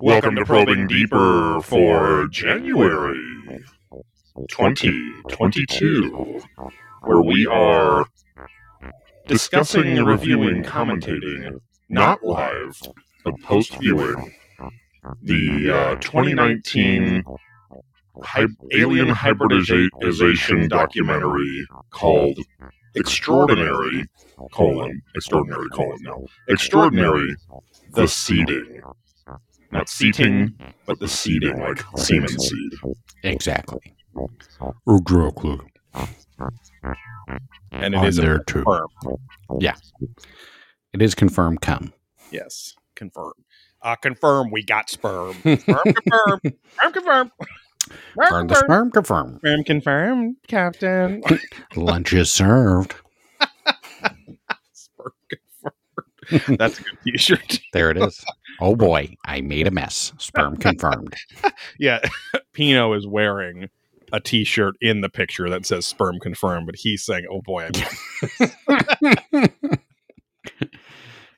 Welcome to Probing Deeper for January 2022, where we are discussing, reviewing, commentating, not live, but post viewing, the uh, 2019 hy- alien hybridization documentary called Extraordinary, colon, extraordinary, colon, now Extraordinary, the Seeding. Not seating, but the seeding, like semen seed. Exactly. Exactly. And it I'm is a there too. yeah It is confirmed come. Yes, confirm. Uh, confirm. We got sperm. Sperm confirm. Sperm confirm. Confirm the sperm confirm. Sperm confirmed, Captain. Lunch is served. Sperm confirmed. That's a good T-shirt. There it is. Oh boy, I made a mess. Sperm confirmed. Yeah, Pino is wearing a T-shirt in the picture that says "sperm confirmed," but he's saying, "Oh boy, I'm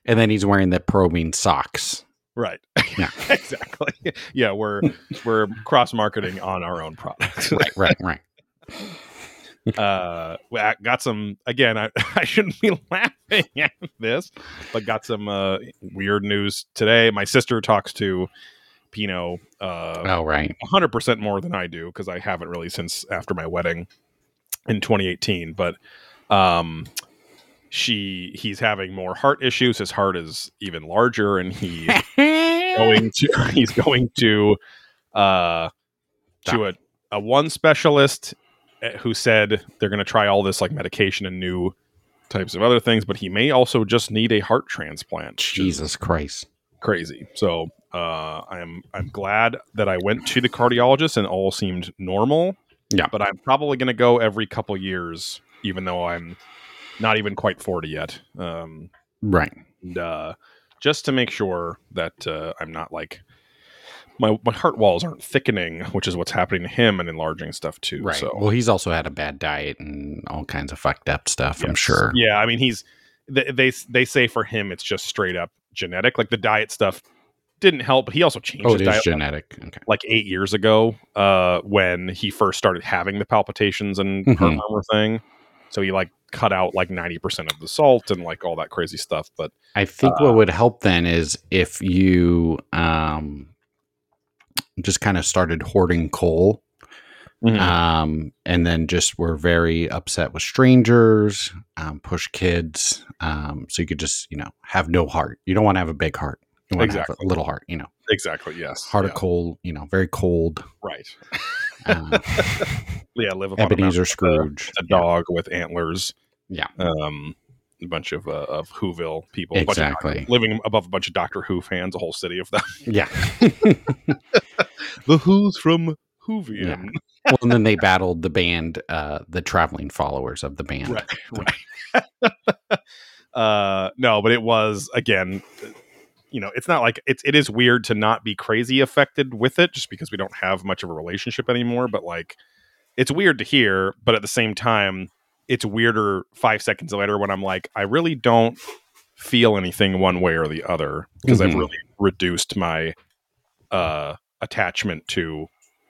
and then he's wearing the probing socks. Right." Yeah. exactly. Yeah, we're we're cross marketing on our own products. Right, right, right. uh I got some again I, I shouldn't be laughing at this but got some uh weird news today my sister talks to pino uh Oh, right. 100% more than i do because i haven't really since after my wedding in 2018 but um she he's having more heart issues his heart is even larger and he going to he's going to uh to a, a one specialist eh, who said they're going to try all this like medication and new types of other things but he may also just need a heart transplant Jesus Christ. crazy so uh i'm i'm glad that i went to the cardiologist and all seemed normal Yeah. but i'm probably going to go every couple years even though i'm not even quite 40 yet um Right. and, uh, just to make sure that uh, I'm not like my my heart walls aren't thickening, which is what's happening to him and enlarging stuff too. Right. So Well, he's also had a bad diet and all kinds of fucked up stuff, I'm sure. Yeah, I mean he's they, they they say for him it's just straight up genetic. Like the diet stuff didn't help, but he also changed Oh, his it is diet genetic. Okay. like eight years ago uh, when he first started having the palpitations and heart Mhm. murmur thing. So he like cut out like ninety percent of the salt and like all that crazy stuff. But I think Uh, what would help then is if you um, just kind of started hoarding coal um, and then just were very upset with strangers, um, push kids. Um, so you could just, you know, have no heart. You don't want to have a big heart. You want to have Exactly. a little heart, you know, exactly, yes, heart yeah, of cold, you know, very cold. right. Um, yeah, live upon Ebenezer a- Scrooge. a dog with antlers. Yeah. Um, a bunch of uh, of Whoville people. bunch of Exactly. Living above a bunch of Doctor Who fans, a whole city of them. Yeah. the Who's from Whovian. well, and then they battled the band, uh, the traveling followers of the band. Right. Right. uh, no, but it was again. You know, it's not like it's it is weird to not be crazy affected with it, just because we don't have much of a relationship anymore. But like, it's weird to hear, but at the same time, it's weirder five seconds later when I'm like, I really don't feel anything one way or the other because I've Mhm. really reduced my uh attachment to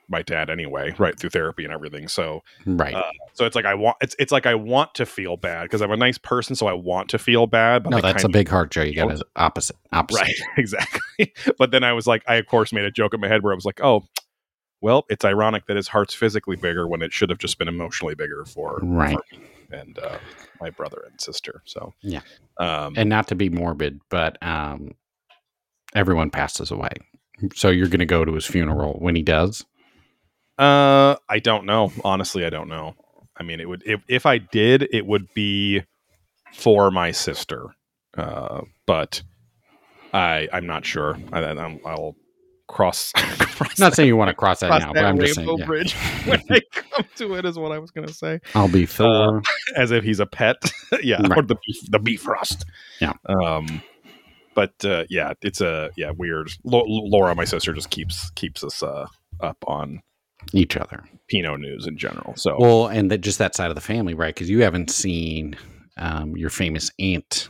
my dad anyway, right through therapy and everything. So Right. Uh, so it's like I want it's it's like I want to feel bad because I'm a nice person, so I want to feel bad. But no, I that's a big heart, Joe. You got to opposite. Opposite. right, exactly. but then I was like, I of course made a joke in my head where I was like, oh, well, it's ironic that his heart's physically bigger when it should have just been emotionally bigger for Right. for me and uh, my brother and sister. So Yeah. um, And not to be morbid, but um, everyone passes away. So you're going to go to his funeral when he does. Uh, I don't know. Honestly, I don't know. I mean, it would if if I did, it would be for my sister. Uh, but I I'm not sure. I, I'm, I'll cross. cross Not saying you want to cross that cross now, that but I'm just saying, yeah. bridge when I come to it is what I was going to say. I'll be Thor. As if he's a pet. yeah, or the beef, the Bifrost. Yeah. Um. But uh, yeah, it's a yeah weird. Lo- Laura, my sister, just keeps keeps us uh, up on each other. Pinot news in general. So Well, and that just that side of the family, right? Because you haven't seen um, your famous aunt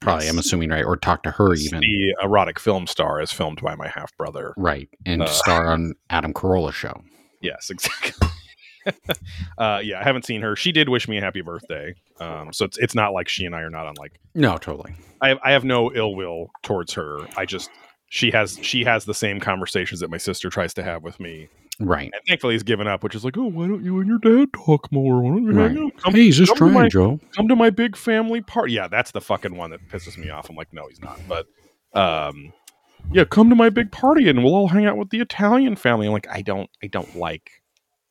Probably, Yes. I'm assuming, right? Or talk to her even. The erotic film star is filmed by my half brother. Right. And Uh, star on Adam Carolla show. Yes, exactly. uh, yeah, I haven't seen her. She did wish me a happy birthday. Um, so it's it's not like she and I are not on like No, totally. I have, I have no ill will towards her. I just she has she has the same conversations that my sister tries to have with me, Right. and thankfully he's given up. Which is like, oh, why don't you and your dad talk more? Why don't you hang Right. out? Come, hey, he's just to trying, my- Joe. come to my big family party. Yeah, that's the fucking one that pisses me off. I'm like, no, he's not. But um, yeah, come to my big party and we'll all hang out with the Italian family. I'm like, I don't, I don't like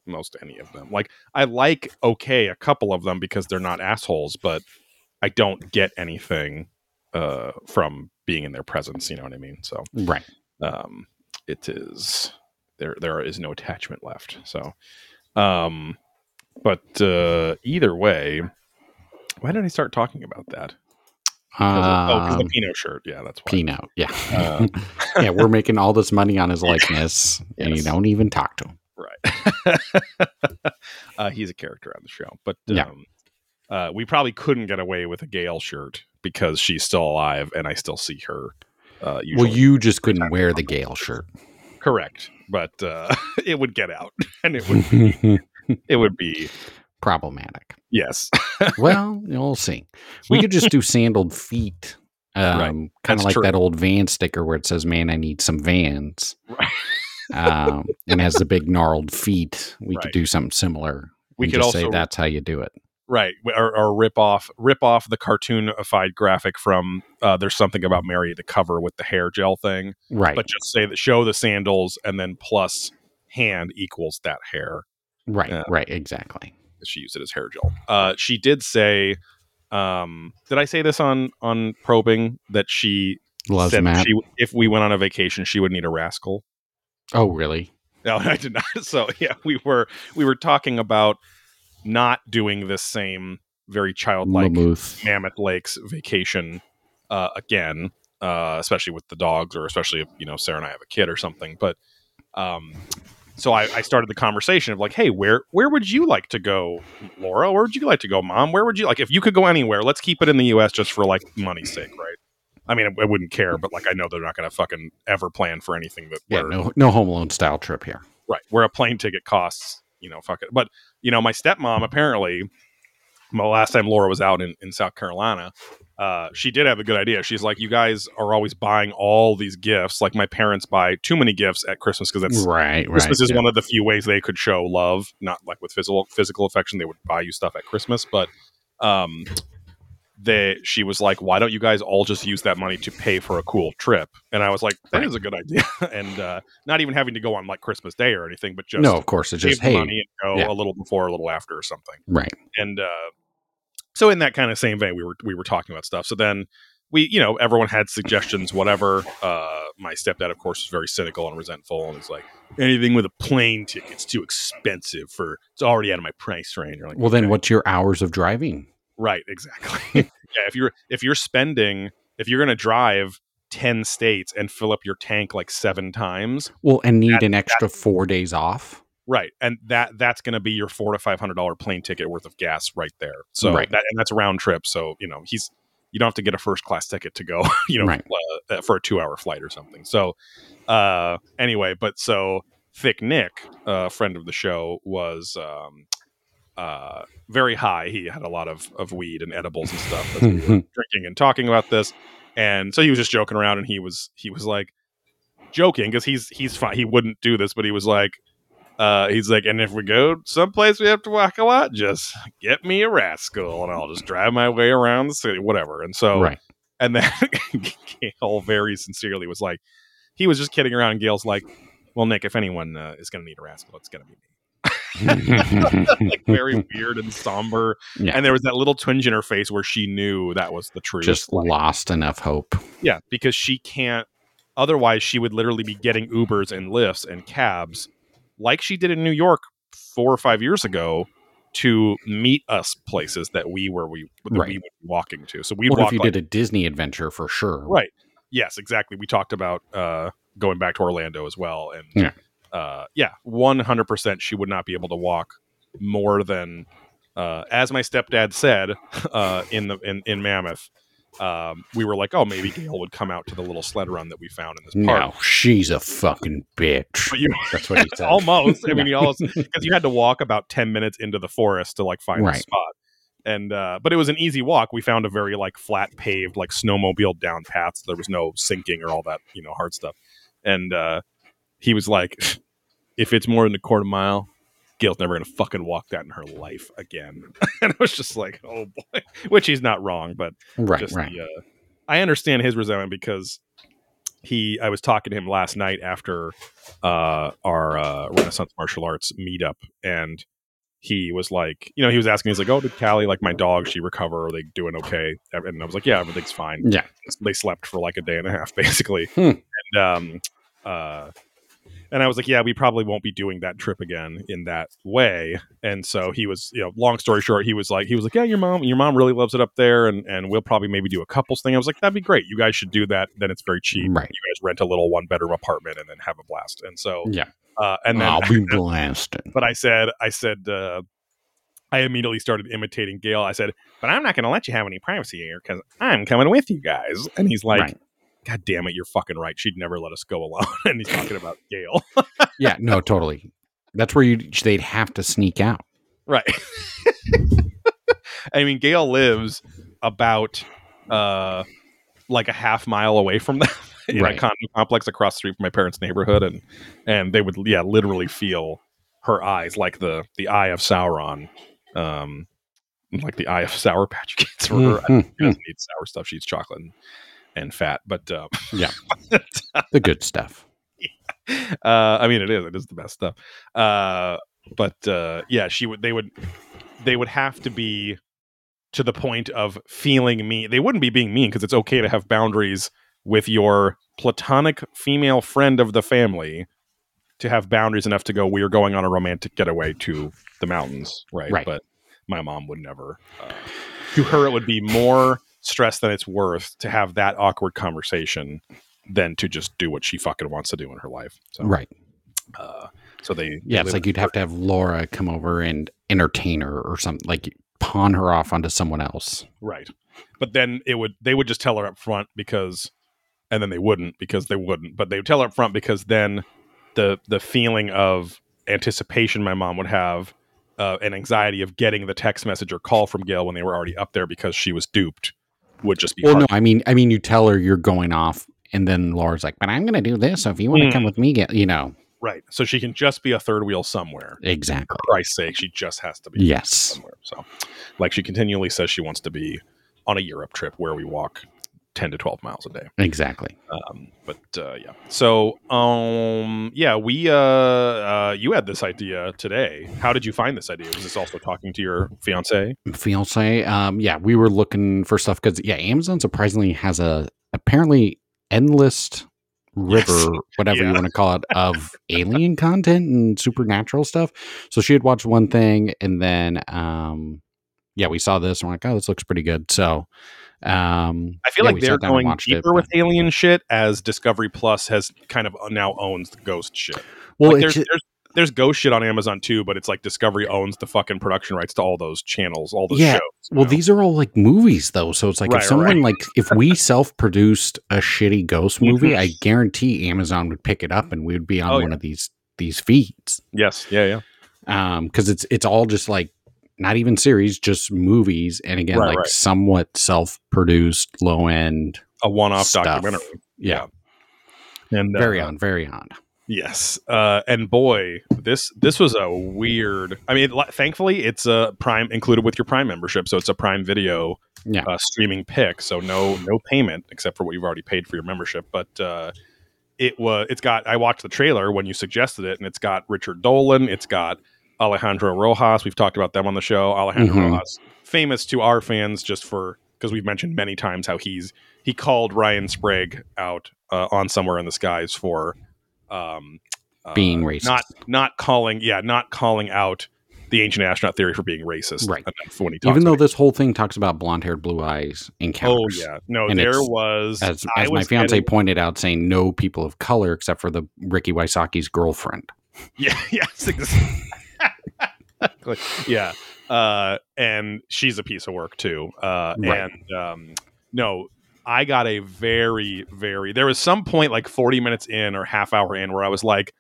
most any of them. Like, I like okay a couple of them because they're not assholes, but I don't get anything uh from being in their presence. You know what I mean? So Right. um it is there there is no attachment left so um but uh either way why did i start talking about that 'Cause of- oh because the Um, pinot shirt yeah that's why Pinot. Yeah. Uh, yeah, we're making all this money on his likeness, and you don't even talk to him. right uh he's a character on the show but Yeah. um uh we probably couldn't get away with a Gale shirt because she's still alive and i still see her uh. Well, you just couldn't wear the Gale shirt. Correct but uh it would get out and it would be, it would be Problematic. yes Well, we'll see. We could just do sandaled feet. Um, kind of like true. that old van sticker where it says, Man, I need some vans. Right. um, and has the big gnarled feet. We Right. could do something similar. We could just say that's how you do it. Right or, or rip off rip off the cartoonified graphic from uh, there's something about mary the cover with the hair gel thing Right. but just say that show the sandals and then plus hand equals that hair right. yeah. Right. Exactly. she used it as hair gel uh, she did say um, did i say this on on probing that she Loves said Matt. she, if we went on a vacation she would need a rascal oh, really? No, I did not. So yeah, we were we were talking about not doing this same very childlike Mamuth. Mammoth Lakes vacation uh, again, uh, especially with the dogs, or especially if you know Sarah and I have a kid or something. But um, so I, I started the conversation of like, hey, where where would you like to go, Laura? Where would you like to go, Mom? Where would you like if you could go anywhere? Let's keep it in the U.S. just for like money's sake, right? I mean, I, I wouldn't care, but like I know they're not going to fucking ever plan for anything that Yeah. No, no Home Alone style trip here. Right. Where a plane ticket costs, you know, fuck it. But, you know, my stepmom apparently, the last time Laura was out in, in South Carolina, uh, she did have a good idea. She's like, you guys are always buying all these gifts. Like my parents buy too many gifts at Christmas because that's right. Right. Christmas is yeah. one of the few ways they could show love, not like with physical physical affection. They would buy you stuff at Christmas, but um, they she was like, "Why don't you guys all just use that money to pay for a cool trip?" And I was like, "That is Right. a good idea," and uh, not even having to go on like Christmas Day or anything, but just no, of course. It's just, hey, money and go yeah. a little before, a little after, or something. right. And uh, so in that kind of same vein, we were we were talking about stuff. So then we, you know, everyone had suggestions, whatever. Uh, my stepdad, of course, was very cynical and resentful, and he's like, anything with a plane ticket's too expensive for. It's already out of my price range. Like, Well, then "Okay." what's your hours of driving? Right, exactly. yeah, if you're if you're spending if you're going to drive 10 states and fill up your tank like 7 times, Well, and need That- an extra four days off. right. And that that's going to be your 4 to 500 dollar plane ticket worth of gas right there. So Right. that and that's a round trip, so, you know, he's you don't have to get a first class ticket to go, you know, Right. uh, for a 2-hour flight or something. So uh anyway, but so Thick Nick, a friend of the show, was um uh, very high. He had a lot of, of weed and edibles and stuff as we were drinking and talking about this. And so he was just joking around and he was he was like joking because he's he's fine. He wouldn't do this, but he was like uh, he's like, and if we go someplace we have to walk a lot, just get me a rascal and I'll just drive my way around the city, whatever. And so right. and then Gail very sincerely was like, he was just kidding around. And Gail's like, well, Nick, if anyone uh, is going to need a rascal, it's going to be me. like very weird and somber. Yeah. And there was that little twinge in her face where she knew that was the truth. Just Like, lost enough hope. yeah, because she can't. Otherwise, she would literally be getting Ubers and Lyfts and cabs, like she did in New York four or five years ago, to meet us places that we were we that Right. we would be walking to. So we What if you like, did a Disney adventure for sure? Right. Yes, exactly. We talked about uh, going back to Orlando as well, and Yeah. Uh, yeah, one hundred percent. She would not be able to walk more than, uh, as my stepdad said uh, in the in, in Mammoth. um, we were like, oh, maybe Gail would come out to the little sled run that we found in this park. No, she's a fucking bitch. You That's what he said. almost. I mean, you almost because you had to walk about ten minutes into the forest to like find Right. the spot. And uh, but it was an easy walk. We found a very like flat paved, like snowmobile down path. So there was no sinking or all that you know hard stuff. And uh, he was like, "If it's more than a quarter mile, Gail's never gonna fucking walk that in her life again." and I was just like, "Oh boy," which he's not wrong, but right, just right. the, uh, I understand his resentment because he I was talking to him last night after uh, our uh, Renaissance martial arts meetup, and he was like, you know, he was asking, he's like, "Oh, did Callie like my dog? She recover? Are they doing okay?" And I was like, "Yeah, everything's fine." Yeah. They slept for like a day and a half, basically, Hmm. and um, uh. And I was like, yeah, we probably won't be doing that trip again in that way. And so he was, you know, long story short, he was like, he was like, yeah, your mom, your mom really loves it up there, and and we'll probably maybe do a couples thing. I was like, that'd be great. You guys should do that. Then it's very cheap. Right. You guys rent a little one bedroom apartment and then have a blast. And so, Yeah. uh, and then, I'll be blasting. but I said, I said, uh, I immediately started imitating Gail. I said, but I'm not going to let you have any privacy here because I'm coming with you guys. And he's like, Right. God damn it, you're fucking right. She'd never let us go alone. and he's talking about Gail. Yeah, no, totally. That's where you they'd have to sneak out. Right. I mean, Gail lives about uh like a half mile away from them in Right. a condo complex across the street from my parents' neighborhood, and and they would yeah literally feel her eyes like the the eye of Sauron, um, like the eye of Sour Patch Kids for her. Mhm. She doesn't eat sour stuff; she eats chocolate and, and fat. But um, Yeah. The good stuff. uh, I mean, it is. It is the best stuff. Uh, but uh, yeah, she would. They would. They would have to be to the point of feeling mean. They wouldn't be being mean because it's okay to have boundaries with your platonic female friend of the family. To have boundaries enough to go, we are going on a romantic getaway to the mountains, right? Right. But my mom would never. Uh, to her, it would be more stress than it's worth to have that awkward conversation than to just do what she fucking wants to do in her life. So, Right. uh, so they, they Yeah, it's like you'd have to have Laura come over and entertain her or something, like pawn her off onto someone else. right, but then it would they would just tell her up front because, and then they wouldn't because they wouldn't, but they would tell her up front because then the the feeling of anticipation my mom would have. Uh, an anxiety of getting the text message or call from Gail when they were already up there because she was duped would just be Well, hard. no, I mean, I mean, you tell her you're going off, and then Laura's like, "But I'm going to do this. So if you want to Mm. come with me, get you know right. So she can just be a third wheel somewhere. exactly." For Christ's sake, she just has to be Yes, somewhere. So, like, she continually says she wants to be on a Europe trip where we walk 10 to 12 miles a day. exactly. Um, but uh, yeah. So, um, yeah, we, uh, uh, you had this idea today. How did you find this idea? Was this also talking to your fiance? Fiance, um, yeah, we were looking for stuff because yeah, Amazon surprisingly has a apparently endless river, Yes. whatever you want to call it, of alien content and supernatural stuff. So she had watched one thing, and then um, yeah, we saw this, and we're like, oh, this looks pretty good. So um, I feel yeah, like they're sat down and going watched it, deeper with alien shit as Discovery Plus has kind of now owns the ghost shit. Well, like there's, there's there's ghost shit on Amazon too, but it's like Discovery owns the fucking production rights to all those channels, all those Yeah, shows. Well, know? these are all like movies, though. So it's like Right, if someone right. like if we self-produced a shitty ghost movie. I guarantee Amazon would pick it up and we would be on Oh, one yeah. of these these feeds. yes, yeah, yeah. Um, because it's it's all just like not even series, just movies, and again, Right, like right. somewhat self-produced, low end. A one-off Stuff. documentary. Yeah, And very uh, on, very on. Yes, uh, and boy, this this was a weird. I mean, thankfully, it's a Prime included with your Prime membership, so it's a Prime Video Yeah. uh, streaming pick. So no no payment except for what you've already paid for your membership. But uh, it was it's got. I watched the trailer when you suggested it, and it's got Richard Dolan. It's got Alejandro Rojas. We've talked about them on the show. Alejandro Mhm. Rojas, famous to our fans, just for because we've mentioned many times how he's he called Ryan Sprague out uh, on Somewhere in the Skies for um, uh, Being racist. not not calling, yeah, not calling out the ancient astronaut theory for being racist. Right. When he Even though this whole thing talks about blonde-haired, blue-eyes it. oh yeah, no, And there was As, as my was fiance getting- pointed out, saying no people of color except for the Ricky Wysocki's girlfriend. Yeah, yes, exactly. yeah, uh, and she's a piece of work too. Uh, Right. And um, no, I got a very, very. There was some point like 40 minutes in or half hour in where I was like,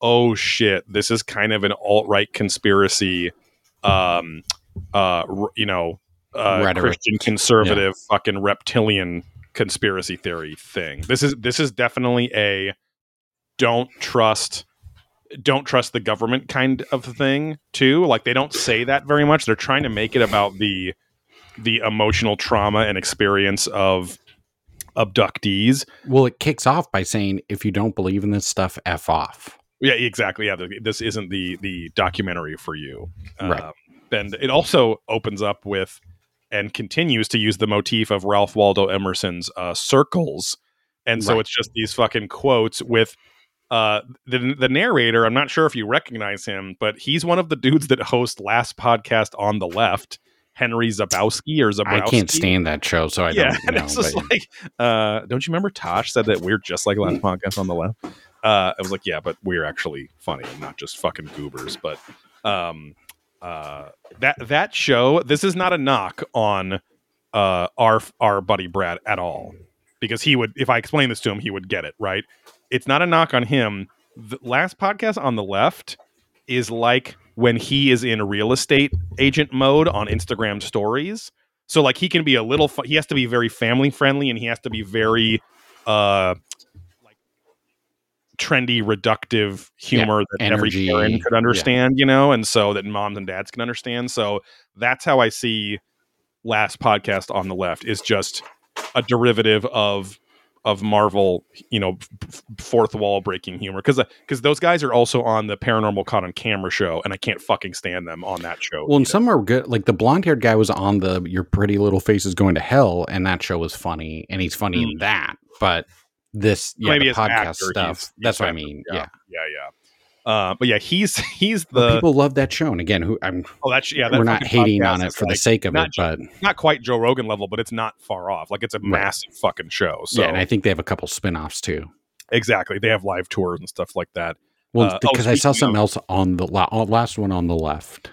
oh shit, this is kind of an alt right conspiracy. Um, uh, you know, uh, Christian conservative fucking reptilian conspiracy theory thing. This is this is definitely a don't trust don't trust the government kind of thing too. Like they don't say that very much. They're trying to make it about the the emotional trauma and experience of abductees. Well, it kicks off by saying, if you don't believe in this stuff, F off. Yeah, exactly. Yeah, this isn't the the documentary for you. Right. Um, and it also opens up with and continues to use the motif of Ralph Waldo Emerson's uh, circles, and so Right. it's just these fucking quotes with. Uh, the the narrator, I'm not sure if you recognize him, but he's one of the dudes that host last podcast on the left, Henry Zabowski or Zabrowski. I can't stand that show, so I yeah, don't know. it's just but- like, uh, don't you remember Tosh said that we're just like last podcast on the left? Uh, I was like, yeah, but we're actually funny and not just fucking goobers. But um, uh, that that show, this is not a knock on uh, our our buddy Brad at all, because he would, if I explain this to him, he would get it right. It's not a knock on him. The last podcast on the left is like when he is in real estate agent mode on Instagram stories. So like he can be a little fu- he has to be very family friendly and he has to be very uh like trendy reductive humor that energy, every parent could yeah. understand, you know, and so that moms and dads can understand. So that's how I see last podcast on the left is just a derivative of of Marvel, you know, f- fourth wall breaking humor because because uh, those guys are also on the Paranormal Caught on Camera show, and I can't fucking stand them on that show. well, and some are good. Like the blonde haired guy was on the Your Pretty Little Faces Going to Hell, and that show was funny, and he's funny in mm. that. But this, yeah, Maybe the podcast actor, stuff. he's- he's that's what I mean. Yeah. Yeah. yeah, yeah. Uh, but yeah, he's he's the people love that show, and again, who I'm oh that's yeah. That we're not hating on it for the sake of not it, but not quite Joe Rogan level, but it's not far off. Like it's a massive fucking show. So yeah, and I think they have a couple spin-offs too. exactly, they have live tours and stuff like that. Well, Uh, oh, because I saw something else on the la- uh, last one on the left.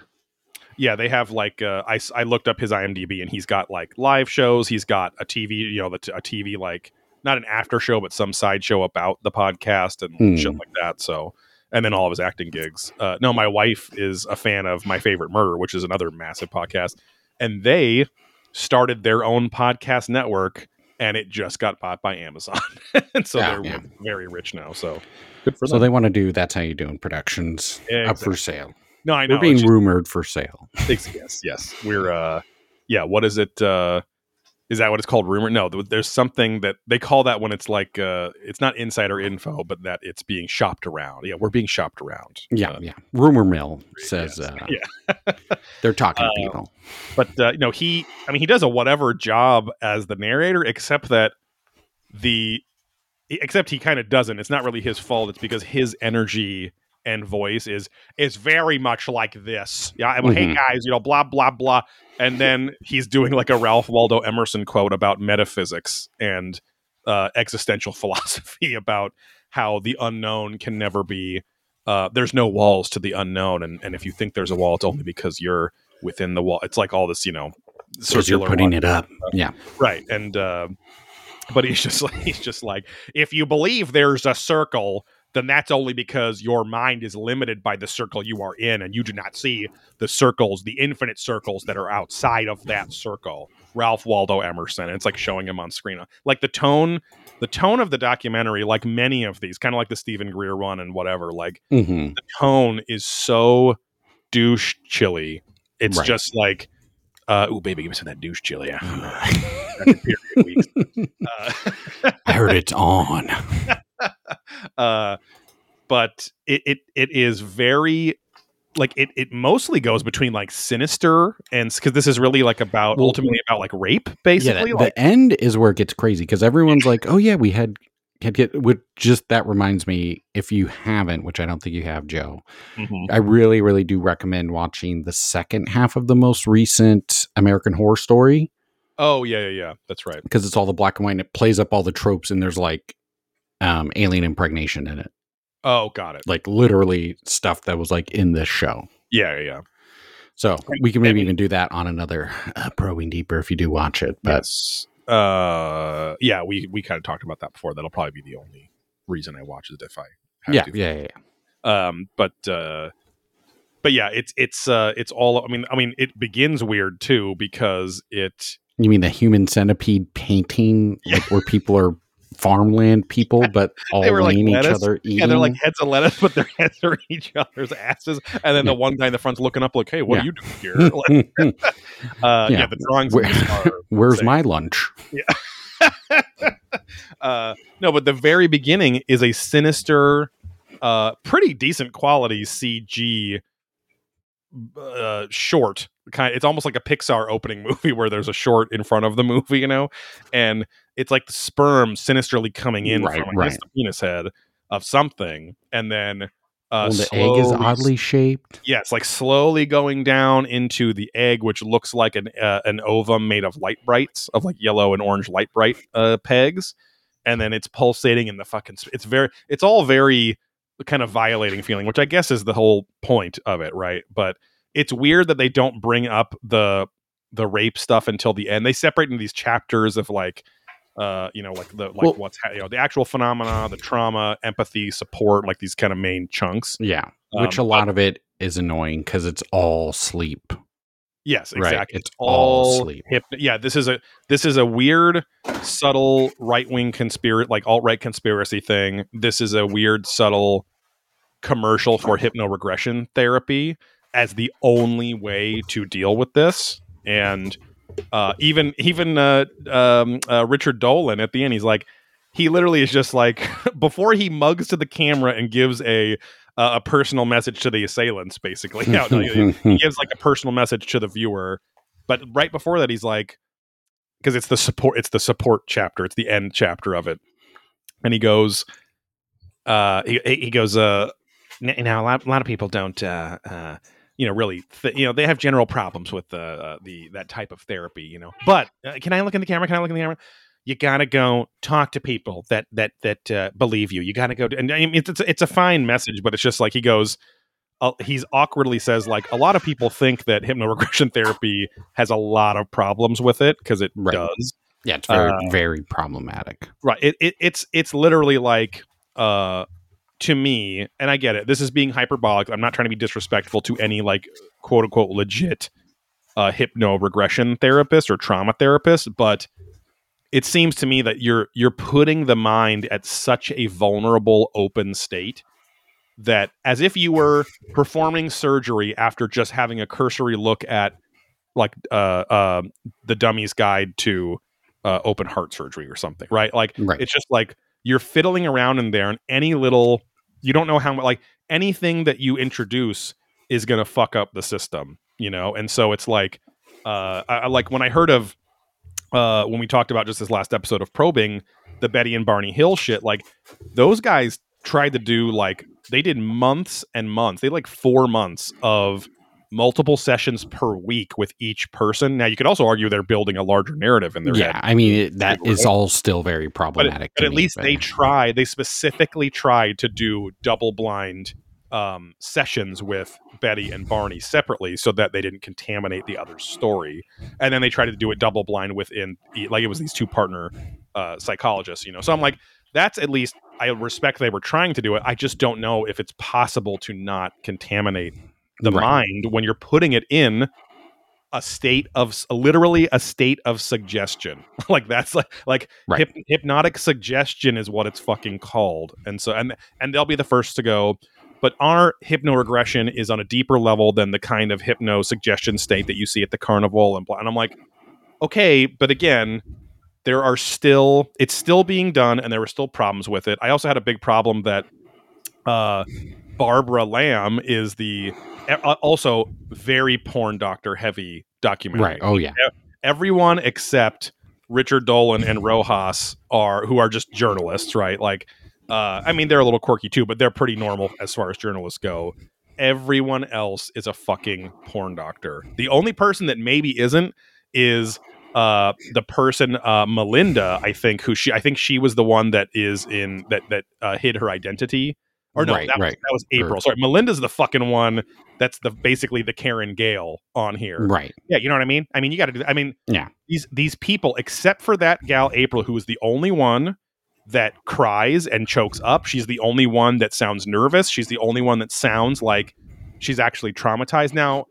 Yeah, they have like uh, I I looked up his IMDb and he's got like live shows. He's got a TV, you know, the t- a TV like not an after show, but some side show about the podcast and Hmm. shit like that. So, and then all of his acting gigs. Uh, no, my wife is a fan of My Favorite Murder, which is another massive podcast, and they started their own podcast network, and it just got bought by Amazon, and so Yeah, they're yeah. very rich now. So, good for So them. they want to do that's how you do in productions Yeah, up for sale. no, I know. We're being just- rumored for sale. Yes, yes. We're uh yeah, what is it uh is that what it's called rumor? No, there's something that they call that when it's like uh it's not insider info, but that it's being shopped around. Yeah, we're being shopped around. Yeah, Uh, yeah. Rumor mill says yes. uh, Yeah. they're talking to Uh, people. but uh, you know, he I mean he does a whatever job as the narrator except that the except he kind of doesn't. It's not really his fault. It's because his energy and voice is is very much like this. Yeah, I'm, hey Mhm. guys, you know, blah blah blah, and then he's doing like a Ralph Waldo Emerson quote about metaphysics and uh, existential philosophy about how the unknown can never be. Uh, there's no walls to the unknown, and and if you think there's a wall, it's only because you're within the wall. It's like all this, you know, Because you're putting it up. Yeah. right and uh but he's just like he's just like if you believe there's a circle then that's only because your mind is limited by the circle you are in and you do not see the circles the infinite circles that are outside of that circle ralph waldo emerson and it's like showing him on screen like the tone the tone of the documentary like many of these kind of like the steven greer one and whatever like hmm the tone is so douche chilly it's Right. just like uh oh baby give me some of that douche chili yeah After period weeks. Uh, I heard it's on. uh, but it, it it is very like it it mostly goes between like sinister and because this is really like about Well- ultimately about like rape Yeah, basically the, like the end is where it gets crazy because everyone's like, "Oh yeah, we had had get." Which just that reminds me, if you haven't, which I don't think you have, Joe, Mhm. I really, really do recommend watching the second half of the most recent American Horror Story oh yeah yeah yeah that's right because it's all the black and white and it plays up all the tropes and there's like um, alien impregnation in it, oh got it like literally stuff that was like in this show. yeah yeah yeah So we can maybe even do that on another uh, probing deeper if you do watch it. But yes uh, yeah, we we kind of talked about that before. That'll probably be the only reason I watch it if I have Yeah, to. yeah, yeah, yeah. Um, but uh, but yeah, it's it's uh, it's all. I mean, I mean, it begins weird too because it You mean the human centipede painting, like where people are farmland people, but all They were like each other eating? yeah, they're like heads of lettuce, but their heads are each other's asses, and then the one guy in the front's looking up like, "Hey, what Yeah. are you doing here?" Like, uh, yeah. Yeah. the drawings Where- are Where's my lunch? uh, no, but the very beginning is a sinister, uh, pretty decent quality CG uh, short. Kind, it's almost like a Pixar opening movie where there's a short in front of the movie, you know, and it's like the sperm sinisterly coming in Right, from right. the penis head of something, and then. Uh, well, the egg is oddly shaped. yeah, it's like slowly going down into the egg, which looks like an uh, an ovum made of Lite-Brites, of like yellow and orange Lite-Brite uh, pegs, and then it's pulsating in the fucking. sp- It's very. It's all very kind of violating feeling, which I guess is the whole point of it, right? But it's weird that they don't bring up the the rape stuff until the end. They separate into these chapters of like. Uh, you know, like the like Well- what's ha- you know the actual phenomena, the trauma, empathy, support, like these kind of main chunks. Yeah, which Um, a lot of it is annoying because it's all sleep. Yes, Right, exactly. it's all sleep. yeah, this is a this is a weird, subtle right wing conspiracy, like alt right conspiracy thing. This is a weird, subtle commercial for hypnoregression therapy as the only way to deal with this. And uh, even even uh, um, uh, Richard Dolan at the end, he's like, he literally is just like before he mugs to the camera and gives a uh, a personal message to the assailants, basically. No, no, he- he gives like a personal message to the viewer but right before that he's like because it's the support it's the support chapter it's the end chapter of it. And he goes uh he, he goes uh now a lot, a lot of people don't uh uh you know really th- you know they have general problems with the uh, the that type of therapy you know. But uh, can i look in the camera? Can i look in the camera you gotta go talk to people that that that uh, believe you you gotta go to, and I mean, it's, it's it's a fine message but it's just like he goes uh, he's awkwardly says like a lot of people think that hypnoregression therapy has a lot of problems with it because it Right. does yeah, it's very Uh, very problematic. right it, it it's it's literally like uh to me and i get it this is being hyperbolic i'm not trying to be disrespectful to any like quote unquote legit uh hypno regression therapist or trauma therapist but it seems to me that you're you're putting the mind at such a vulnerable open state that as if you were performing surgery after just having a cursory look at like uh, uh the dummy's guide to uh, open heart surgery or something right like Right. it's just like you're fiddling around in there and any little you don't know how much like anything that you introduce is going to fuck up the system you know and so it's like uh I, I like when i heard of uh when we talked about just this last episode of probing the betty and barney hill shit like those guys tried to do like they did months and months they like four months of multiple sessions per week with each person now you could also argue they're building a larger narrative in their Yeah, head I mean it, that is all still very but, problematic. but at me, least but- they tried they specifically tried to do double blind um, sessions with betty and barney separately so that they didn't contaminate the other's story. And then they tried to do it double blind within like it was these two partner uh, psychologists you know? So i'm like that's at least i respect they were trying to do it. I just don't know if it's possible to not contaminate the Right. mind when you're putting it in a state of literally a state of suggestion. Like that's like like Right. hyp- hypnotic suggestion is what it's fucking called. And so and and they'll be the first to go but our hypnoregression is on a deeper level than the kind of hypno suggestion state that you see at the carnival and blah and i'm like okay but again there are still it's still being done and there were still problems with it i also had a big problem that uh barbara lamb is the a- also very porn doctor heavy documentary right. Oh yeah. everyone except Richard Dolan and Rojas are who are just journalists, right? Like, uh, I mean, they're a little quirky too, but they're pretty normal as far as journalists go. Everyone else is a fucking porn doctor. The only person that maybe isn't is uh, the person uh, Melinda. I think who she. I think she was the one that is in that that uh, hid her identity Or no, Right, that, was, that was April. Sorry, Melinda's the fucking one that's the basically the Karen Gale on here. Right. Yeah, you know what I mean? I mean, you got to do I mean, Yeah. These these people except for that gal April who was the only one that cries and chokes up. She's the only one that sounds nervous. She's the only one that sounds like she's actually traumatized. Now,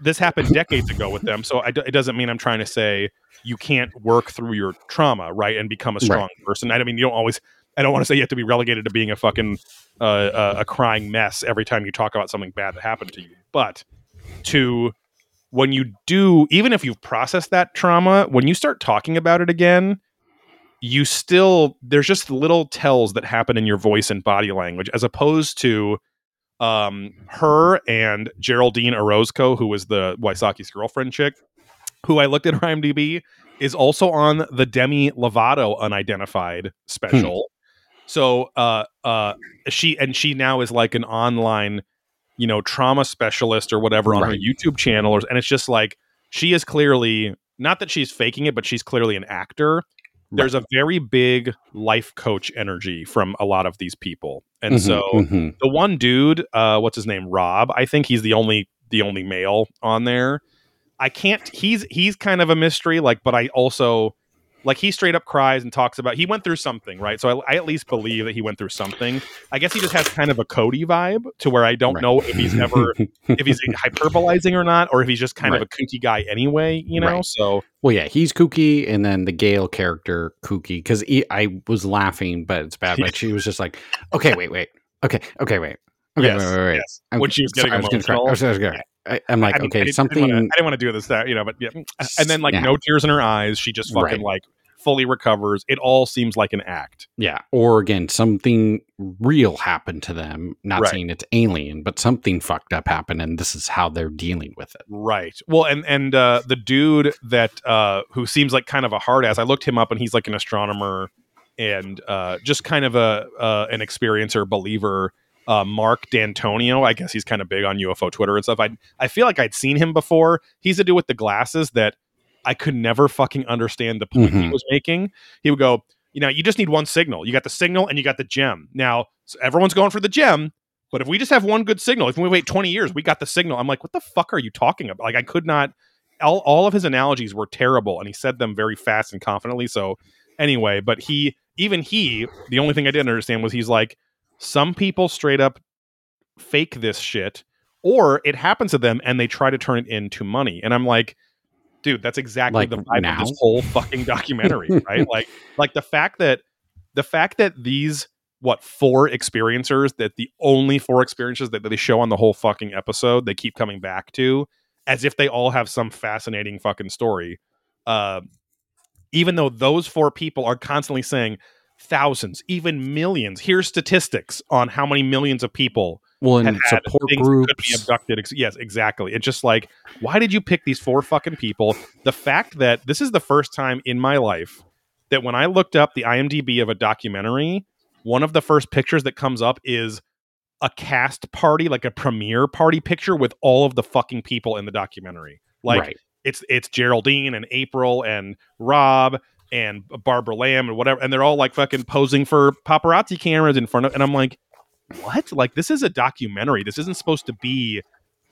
this happened decades ago with them, so I d- it doesn't mean I'm trying to say you can't work through your trauma, right, and become a strong person. I mean, you don't always. I don't want to say you have to be relegated to being a fucking uh, uh, a crying mess every time you talk about something bad that happened to you, but to when you do, even if you've processed that trauma, when you start talking about it again, you still there's just little tells that happen in your voice and body language, as opposed to um, her and Geraldine Orozco, who was the Wysocki's girlfriend chick, who I looked at her IMDb, is also on the Demi Lovato unidentified special. So uh uh she and she now is like an online, you know, trauma specialist or whatever on her YouTube channel, or, and it's just like she is clearly not that she's faking it, but she's clearly an actor. There's a very big life coach energy from a lot of these people, and Mhm, so mhm. the one dude uh what's his name? Rob. I think he's the only the only male on there. I can't he's he's kind of a mystery like but i also like he straight up cries and talks about he went through something right so i, I at least believe that he went through something i guess he just has kind of a cody vibe to where i don't Right. know if he's ever if he's hyperbolizing or not or if he's just kind of a kooky guy anyway you know Right. so Well, yeah, he's kooky, and then the Gale character kooky because I was laughing, but it's bad. But she was just like, "Okay, wait, wait, okay, okay, wait, okay, yes, wait, wait, wait." yes. I'm- when she was getting sorry, I was gonna cry. I was, I was gonna- I, am like, I okay, something. I didn't, wanna, I didn't want to do this, that you know, but yeah. And then like Yeah. no tears in her eyes. She just fucking Right. like fully recovers. It all seems like an act. Yeah. Or again, something real happened to them. Not Right. saying it's alien, but something fucked up happened, and this is how they're dealing with it. Right. Well, and and uh, the dude that uh, who seems like kind of a hard ass. I looked him up, and he's like an astronomer and uh, just kind of a uh, an experiencer believer. Uh, Mark D'Antonio, I guess he's kind of big on UFO Twitter and stuff. I I feel like I'd seen him before. He's the dude with the glasses that I could never fucking understand the point he Mhm. was making. He would go, you know, you just need one signal. You got the signal and you got the gem. Now so everyone's going for the gem, but if we just have one good signal, if we wait 20 years, we got the signal. I'm like, what the fuck are you talking about? Like, I could not. All, all of his analogies were terrible, and he said them very fast and confidently. So, anyway, but he, even he, the only thing I didn't understand was he's like, some people straight up fake this shit, or it happens to them and they try to turn it into money. And I'm like, dude, that's exactly Like the vibe now? of this whole fucking documentary, right? Like, like the fact that the fact that these what four experiencers that the only four experiences that they show on the whole fucking episode they keep coming back to as if they all have some fascinating fucking story uh, even though those four people are constantly saying thousands even millions. Here's statistics on how many millions of people Well, and support that could be groups. abducted. Yes exactly. It's just like why did you pick these four fucking people? The fact that this is the first time in my life that when i looked up the imdb of a documentary one of the first pictures that comes up is a cast party like a premiere party picture with all of the fucking people in the documentary. Like right. it's it's Geraldine and April and Rob and Barbara Lamb and whatever, and they're all like fucking posing for paparazzi cameras in front of, and I'm like, what? Like this is a documentary. This isn't supposed to be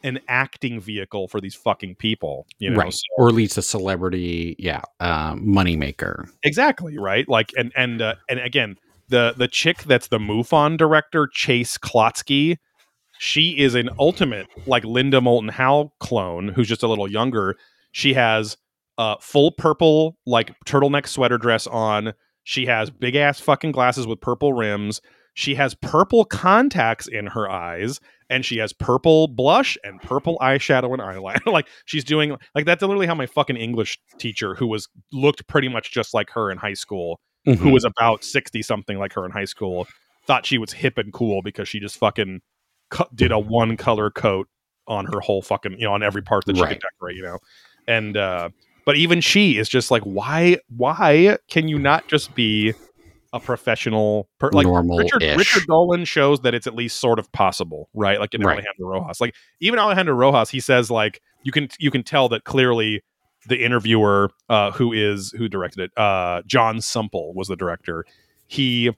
an acting vehicle for these fucking people, you know? right. So- Or at least a celebrity, yeah, um, moneymaker. exactly right. Like, and and uh, and again, the the chick that's the MUFON director, Chase Kloetzke. She is an ultimate like Linda Moulton Howe clone, who's just a little younger. She has uh, full purple like turtleneck sweater dress on. She has big ass fucking glasses with purple rims. She has purple contacts in her eyes, and she has purple blush and purple eyeshadow and eyeliner. like she's doing like that's literally how my fucking English teacher, who was looked pretty much just like her in high school, who Mhm. was about 60 something like her in high school thought she was hip and cool because she just fucking cu- did a one color coat on her whole fucking you know on every part that she Right. could decorate you know and uh but even she is just like why why can you not just be a professional per- like Normal-ish. Richard Richard Dolan shows that it's at least sort of possible right like in Right. Alejandro Rojas like even Alejandro Rojas he says like you can you can tell that clearly the interviewer uh, who is who directed it uh, john sumple was the director he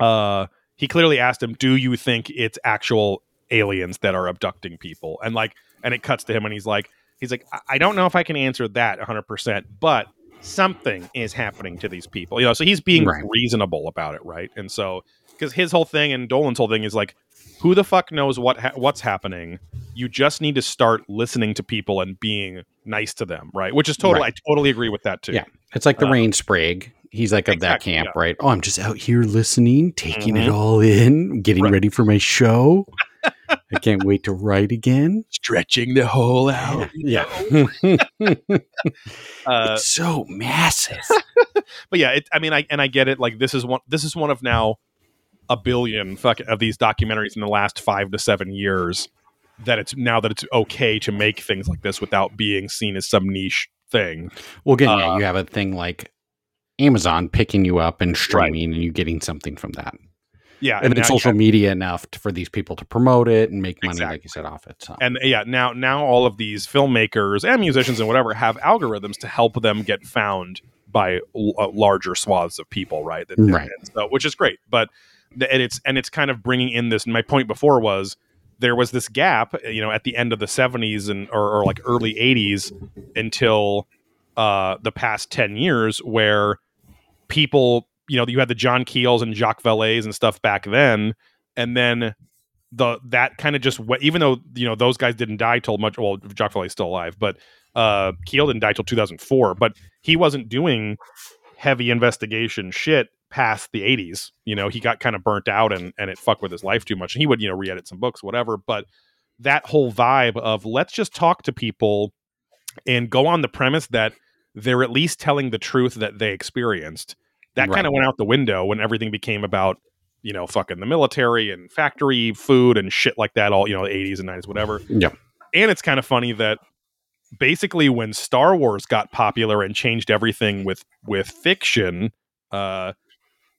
uh, he clearly asked him, "Do you think it's actual aliens that are abducting people?" And like, and it cuts to him, and he's like, he's like, "I, I don't know if I can answer that 100, percent but something is happening to these people." You know, so he's being Right. reasonable about it, right? And so because his whole thing and Dolan's whole thing is like, who the fuck knows what ha- what's happening? You just need to start listening to people and being nice to them, right? Which is total. Right. I totally agree with that too. Yeah. It's like the Uh, Ryan Sprague. He's like of that exactly, camp, right? Oh, I'm just out here listening, taking it Mhm. all in, getting Right. ready for my show. I can't wait to write again. Stretching the hole out. Yeah. Uh, it's so massive. but yeah, it, I mean, I and I get it. Like this is one. This is one of now a billion fuck of these documentaries in the last five to seven years. That it's now that it's okay to make things like this without being seen as some niche thing. Well, again, yeah, Uh, you have a thing like Amazon picking you up and streaming, and you getting something from that, Yeah, and then now- social media enough to, for these people to promote it and make money, like you said, off it. So. and yeah now now all of these filmmakers and musicians and whatever have algorithms to help them get found by l- uh, larger swaths of people right That- Right. so, which is great but the, and it's and it's kind of bringing in this my point before was there was this gap you know at the end of the 70s and or, or like early 80s until uh the past 10 years where people you know you had the john keels and Jacques Vallées and stuff back then and then the that kind of just went, even though you know those guys didn't die till much. Well, Jacques Vallée's still alive, but uh, Keel didn't die till 2004. But he wasn't doing heavy investigation shit past the 80s. You know, he got kind of burnt out and and it fucked with his life too much. And he would you know re-edit some books, whatever. But that whole vibe of let's just talk to people and go on the premise that they're at least telling the truth that they experienced. That Right. kind of went out the window when everything became about you know, fucking the military and factory food and shit like that, all, you know, the 80s and 90s, whatever. Yeah. And it's kind of funny that basically when Star Wars got popular and changed everything with with fiction, uh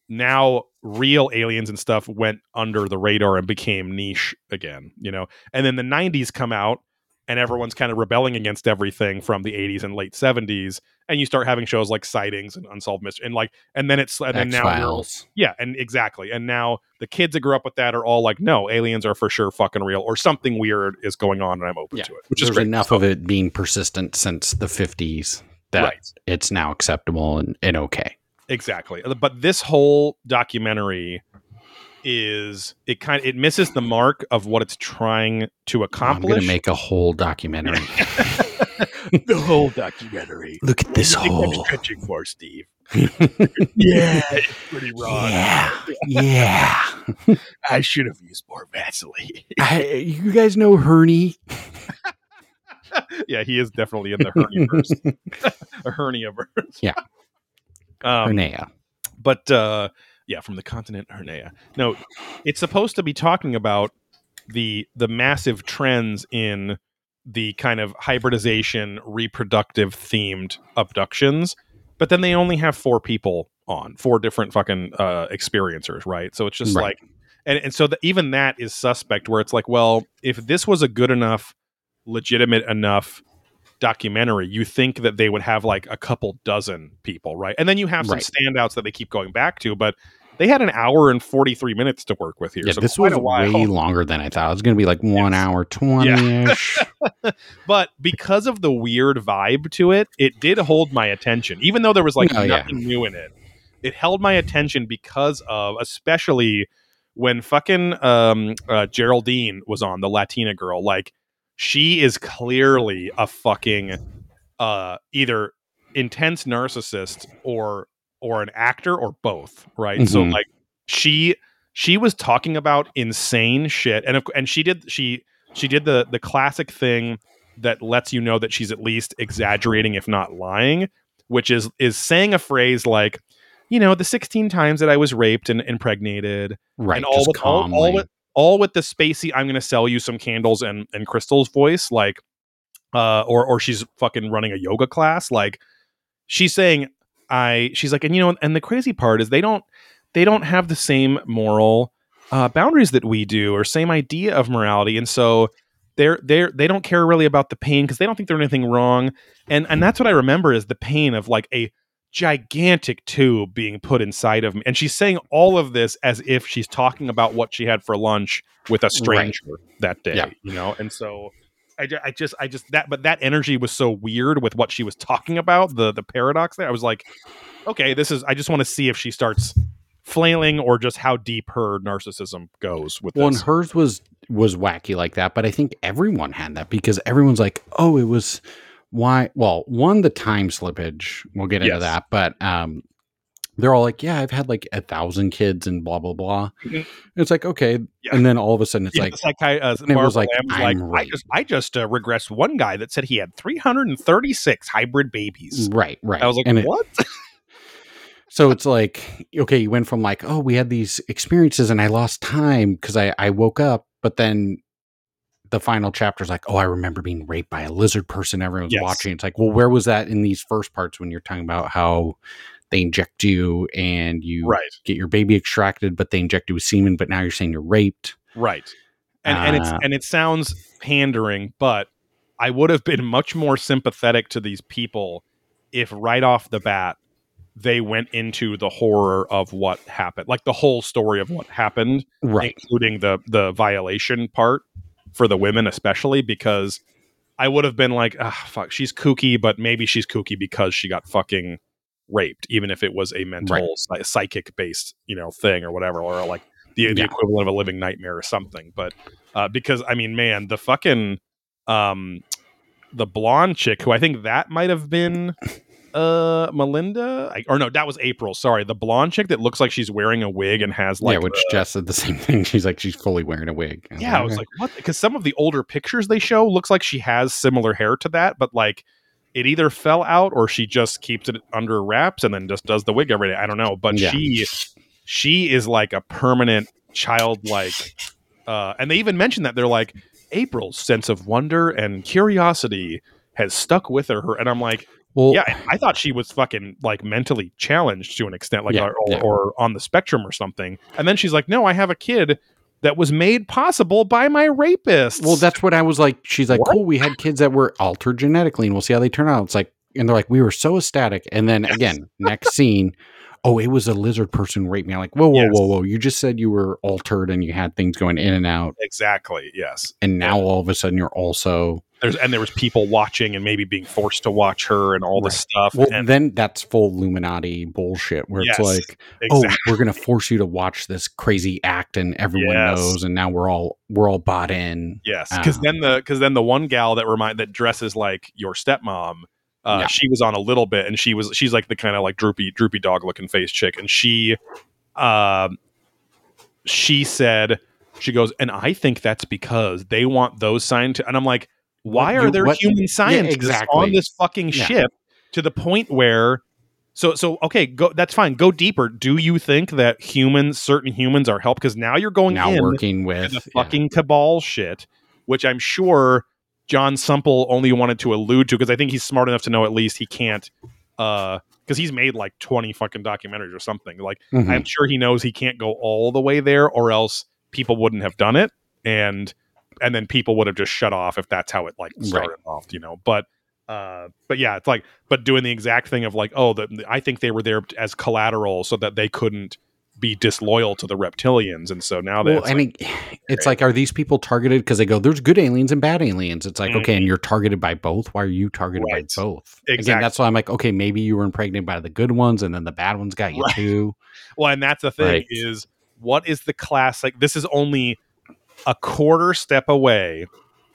now real aliens and stuff went under the radar and became niche again, you know. And then the 90s come out and everyone's kind of rebelling against everything from the 80s and late 70s and you start having shows like sightings and unsolved mystery and like and then it's and then now yeah, and exactly. And now the kids that grew up with that are all like, no, aliens are for sure fucking real, or something weird is going on, and I'm open Yeah. to it, which is great. enough of it being persistent since the 50s that right, it's now acceptable and, and okay. exactly. Uh, but this whole documentary is it kind of it misses the mark of what it's trying to accomplish. I'm going to make a whole documentary. the whole documentary. Look at this What do you think I'm hole. stretching for Steve. yeah, it's pretty raw. Yeah. Yeah. I should have used more Vaseline. I, you guys know Herney? yeah, he is definitely in the hernia verse. a hernia verse. Yeah. Um, Hernea. but uh yeah from the continent hernea no it's supposed to be talking about the the massive trends in the kind of hybridization reproductive themed abductions but then they only have four people on four different fucking uh experiencers right so it's just Right. like and, and so the, even that is suspect where it's like well if this was a good enough legitimate enough documentary you think that they would have like a couple dozen people right and then you have some Right. standouts that they keep going back to but they had an hour and 43 minutes to work with here Yeah, so this was way longer than I thought. It was going to be like one Yes. hour 20 ish. but because of the weird vibe to it it did hold my attention even though there was like Oh, yeah. nothing new in it it held my attention because of especially when fucking um uh, geraldine was on the latina girl like she is clearly a fucking uh either intense narcissist or or an actor or both right so Mhm. like she she was talking about insane shit and of, and she did she she did the the classic thing that lets you know that she's at least exaggerating if not lying which is is saying a phrase like you know the 16 times that i was raped and impregnated Right. and all with all, all with all with the spacey i'm gonna sell you some candles and and crystal's voice like uh or or she's fucking running a yoga class like she's saying i she's like and you know and the crazy part is they don't they don't have the same moral uh boundaries that we do or same idea of morality and so they're they're they don't care really about the pain because they don't think there's anything wrong and and that's what i remember is the pain of like a gigantic tube being put inside of me. And she's saying all of this as if she's talking about what she had for lunch with a stranger that day, Yeah. you know? And so I, I just, I just, that, but that energy was so weird with what she was talking about, the, the paradox there. I was like, okay, this is, I just want to see if she starts flailing or just how deep her narcissism goes with Well, and this. hers was was wacky like that, but I think everyone had that because everyone's like, "Oh, it was why?" Well, one the time slippage. We'll get into Yes. that, but um, they're all like, "Yeah, I've had like a thousand kids and blah blah blah." Mhm. It's like okay, Yeah. and then all of a sudden it's yeah, like, the psychi- uh, it was like, Lamb was "I'm like, I just, I just uh, regressed one guy that said he had 336 hybrid babies. right, right. I was like, and it- what? so it's like, okay, you went from like, oh, we had these experiences and I lost time because I I woke up, but then. The final chapter is like, oh, I remember being raped by a lizard person. Everyone's Yes. watching. It's like, well, where was that in these first parts when you're talking about how they inject you and you right. get your baby extracted, but they inject you with semen, but now you're saying you're raped. Right. And and it's Uh, and it sounds pandering, but I would have been much more sympathetic to these people if right off the bat they went into the horror of what happened, like the whole story of what happened, Right. including the the violation part for the women especially because I would have been like, ah, fuck, she's kooky, but maybe she's kooky because she got fucking raped, even if it was a mental psy- psychic based, you know, thing or whatever, or like the, the Yeah. equivalent of a living nightmare or something. But uh, because I mean, man, the fucking um the blonde chick who I think that might have been uh Melinda I, or no that was April sorry the blonde chick that looks like she's wearing a wig and has like yeah, which Jess said the same thing. She's like, she's fully wearing a wig. yeah, I was like, what? Because some of the older pictures they show looks like she has similar hair to that, but like it either fell out or she just keeps it under wraps and then just does the wig every day. I don't know, but Yeah. she she is like a permanent childlike. Uh, and they even mentioned that they're like April's sense of wonder and curiosity has stuck with her, and I'm like, well, yeah, I- thought she was fucking like mentally challenged to an extent, like Yeah, or, yeah. or on the spectrum or something. And then she's like, "No, I have a kid that was made possible by my rapist." Well, that's what I was like. She's like, cool. We had kids that were altered genetically, and we'll see how they turn out. It's like, and they're like, we were so ecstatic. And then again, next scene, oh, it was a lizard person who raped me. I'm like, whoa, whoa, Yes. whoa, whoa. You just said you were altered and you had things going in and out, exactly yes. and now all of a sudden you're also There's and there was people watching and maybe being forced to watch her and all this stuff. well. and then that's full Illuminati bullshit, where Yes, it's like, exactly. oh, we're gonna force you to watch this crazy act, and everyone Yes. knows, and now we're all we're all bought in. Yes, because Um, then the because then the one gal that remind that dresses like your stepmom, uh, Yeah. she was on a little bit, and she was she's like the kind of like droopy droopy dog looking face chick, and she, um, she said she goes, and I think that's because they want those scientists, and I'm like, why are there what- human scientists exactly. on this fucking Yeah. ship to the point where? So so okay, go. That's fine. Go deeper. Do you think that humans, certain humans, are help? Because now you're going now in working with the yeah. fucking cabal shit, which I'm sure John Sumple only wanted to allude to because I think he's smart enough to know at least he can't uh because he's made like 20 fucking documentaries or something. Like Mhm. I'm sure he knows he can't go all the way there or else people wouldn't have done it and and then people would have just shut off if that's how it like started off, you know. But uh but yeah, it's like but doing the exact thing of like, oh, the, I think they were there as collateral so that they couldn't be disloyal to the reptilians and so now well, that and it, it's like, are these people targeted because they go, "There's good aliens and bad aliens"? It's like, okay, and you're targeted by both. Why are you targeted Mm-hmm. Right. by both? Again, that's why I'm like, okay, maybe you were impregnated by the good ones, and then the bad ones got you Right. too. Well, and that's the thing Right. is what is the class like? This is only a quarter step away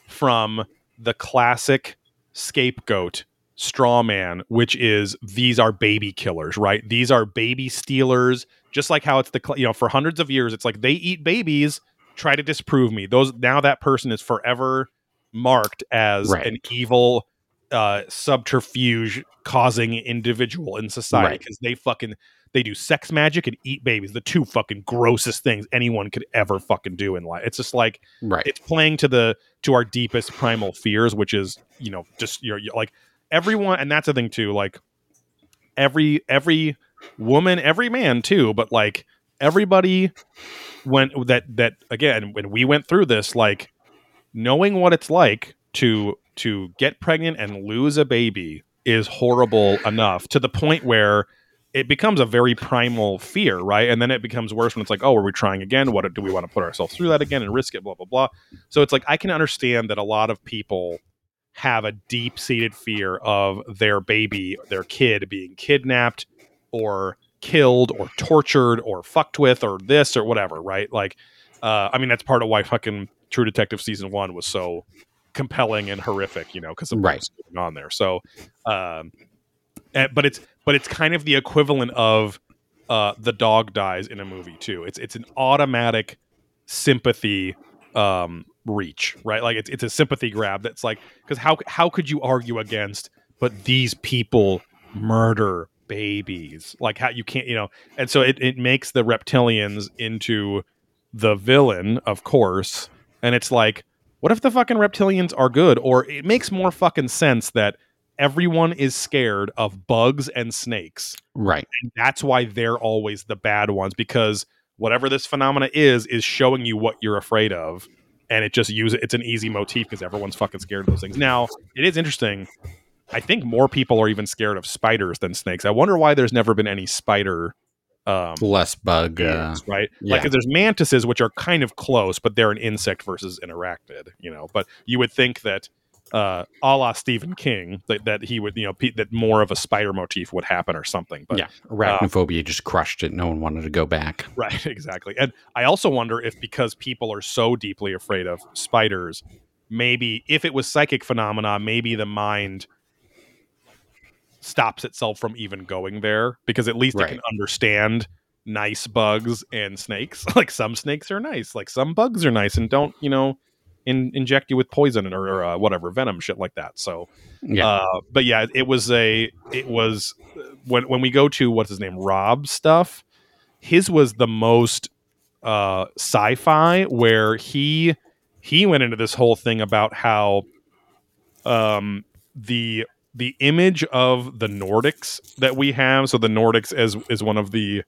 from the classic scapegoat straw man, which is these are baby killers, right? These are baby stealers, just like how it's the you know for hundreds of years, it's like they eat babies. Try to disprove me. Those now that person is forever marked as Right. an evil uh subterfuge causing individual in society Right. because they fucking they do sex magic and eat babies the two fucking grossest things anyone could ever fucking do in life it's just like Right. it's playing to the to our deepest primal fears which is you know just you're, you're like everyone and that's the thing too like every every woman every man too but like everybody when that that again when we went through this like knowing what it's like to to get pregnant and lose a baby is horrible enough to the point where it becomes a very primal fear, right? And then it becomes worse when it's like, oh, are we trying again? What do we want to put ourselves through that again and risk it? Blah blah blah. So it's like I can understand that a lot of people have a deep seated fear of their baby, their kid being kidnapped or killed or tortured or fucked with or this or whatever, right? Like, uh, I mean, that's part of why fucking True Detective season one was so compelling and horrific, you know, because of Right. what's going on there. So, um, eh, but it's but it's kind of the equivalent of uh, the dog dies in a movie too. It's it's an automatic sympathy um, reach, right? Like it's it's a sympathy grab. That's like because how how could you argue against? But these people murder babies. Like how you can't, you know, and so it, it makes the reptilians into the villain, of course. And it's like, what if the fucking reptilians are good? Or it makes more fucking sense that everyone is scared of bugs and snakes. Right. And that's why they're always the bad ones because whatever this phenomena is, is showing you what you're afraid of. And it just use it's an easy motif because everyone's fucking scared of those things. Now, it is interesting. I think more people are even scared of spiders than snakes. I wonder why there's never been any spider um Less bug. Uh, right? yeah. Like there's mantises, which are kind of close, but they're an insect versus an arachnid, you know. But you would think that, uh, a la Stephen King, that, that he would, you know, pe- that more of a spider motif would happen or something. But yeah. Arachnophobia just crushed it. No one wanted to go back. right, exactly. And I also wonder if because people are so deeply afraid of spiders, maybe if it was psychic phenomena, maybe the mind stops itself from even going there because at least it can understand nice bugs and snakes. like some snakes are nice, like some bugs are nice and don't, you know, in, inject you with poison or, or uh, whatever venom shit like that. So, Yeah. uh, but yeah, it was a it was when when we go to what's his name Rob stuff, his was the most uh, sci-fi where he he went into this whole thing about how um, the the image of the Nordics that we have. So the Nordics as is one of the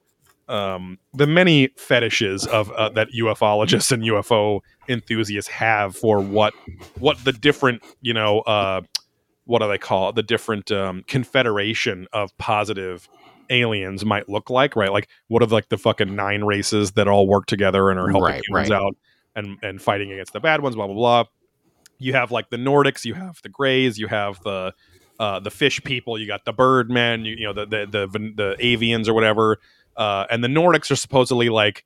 um, the many fetishes of uh, that ufologists and UFO enthusiasts have for what what the different you know uh, what do they call it? the different um, confederation of positive aliens might look like right like what are like the fucking nine races that all work together and are helping Right, humans right. out and and fighting against the bad ones blah blah blah you have like the nordics you have the grays you have the uh, the fish people you got the birdmen you, you know the the, the the avians or whatever uh, and the nordics are supposedly like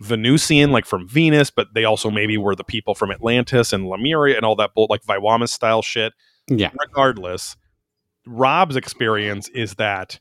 Venusian, like from Venus, but they also maybe were the people from Atlantis and Lemuria and all that bull, like Viwamis style shit. yeah. Regardless, Rob's experience is that,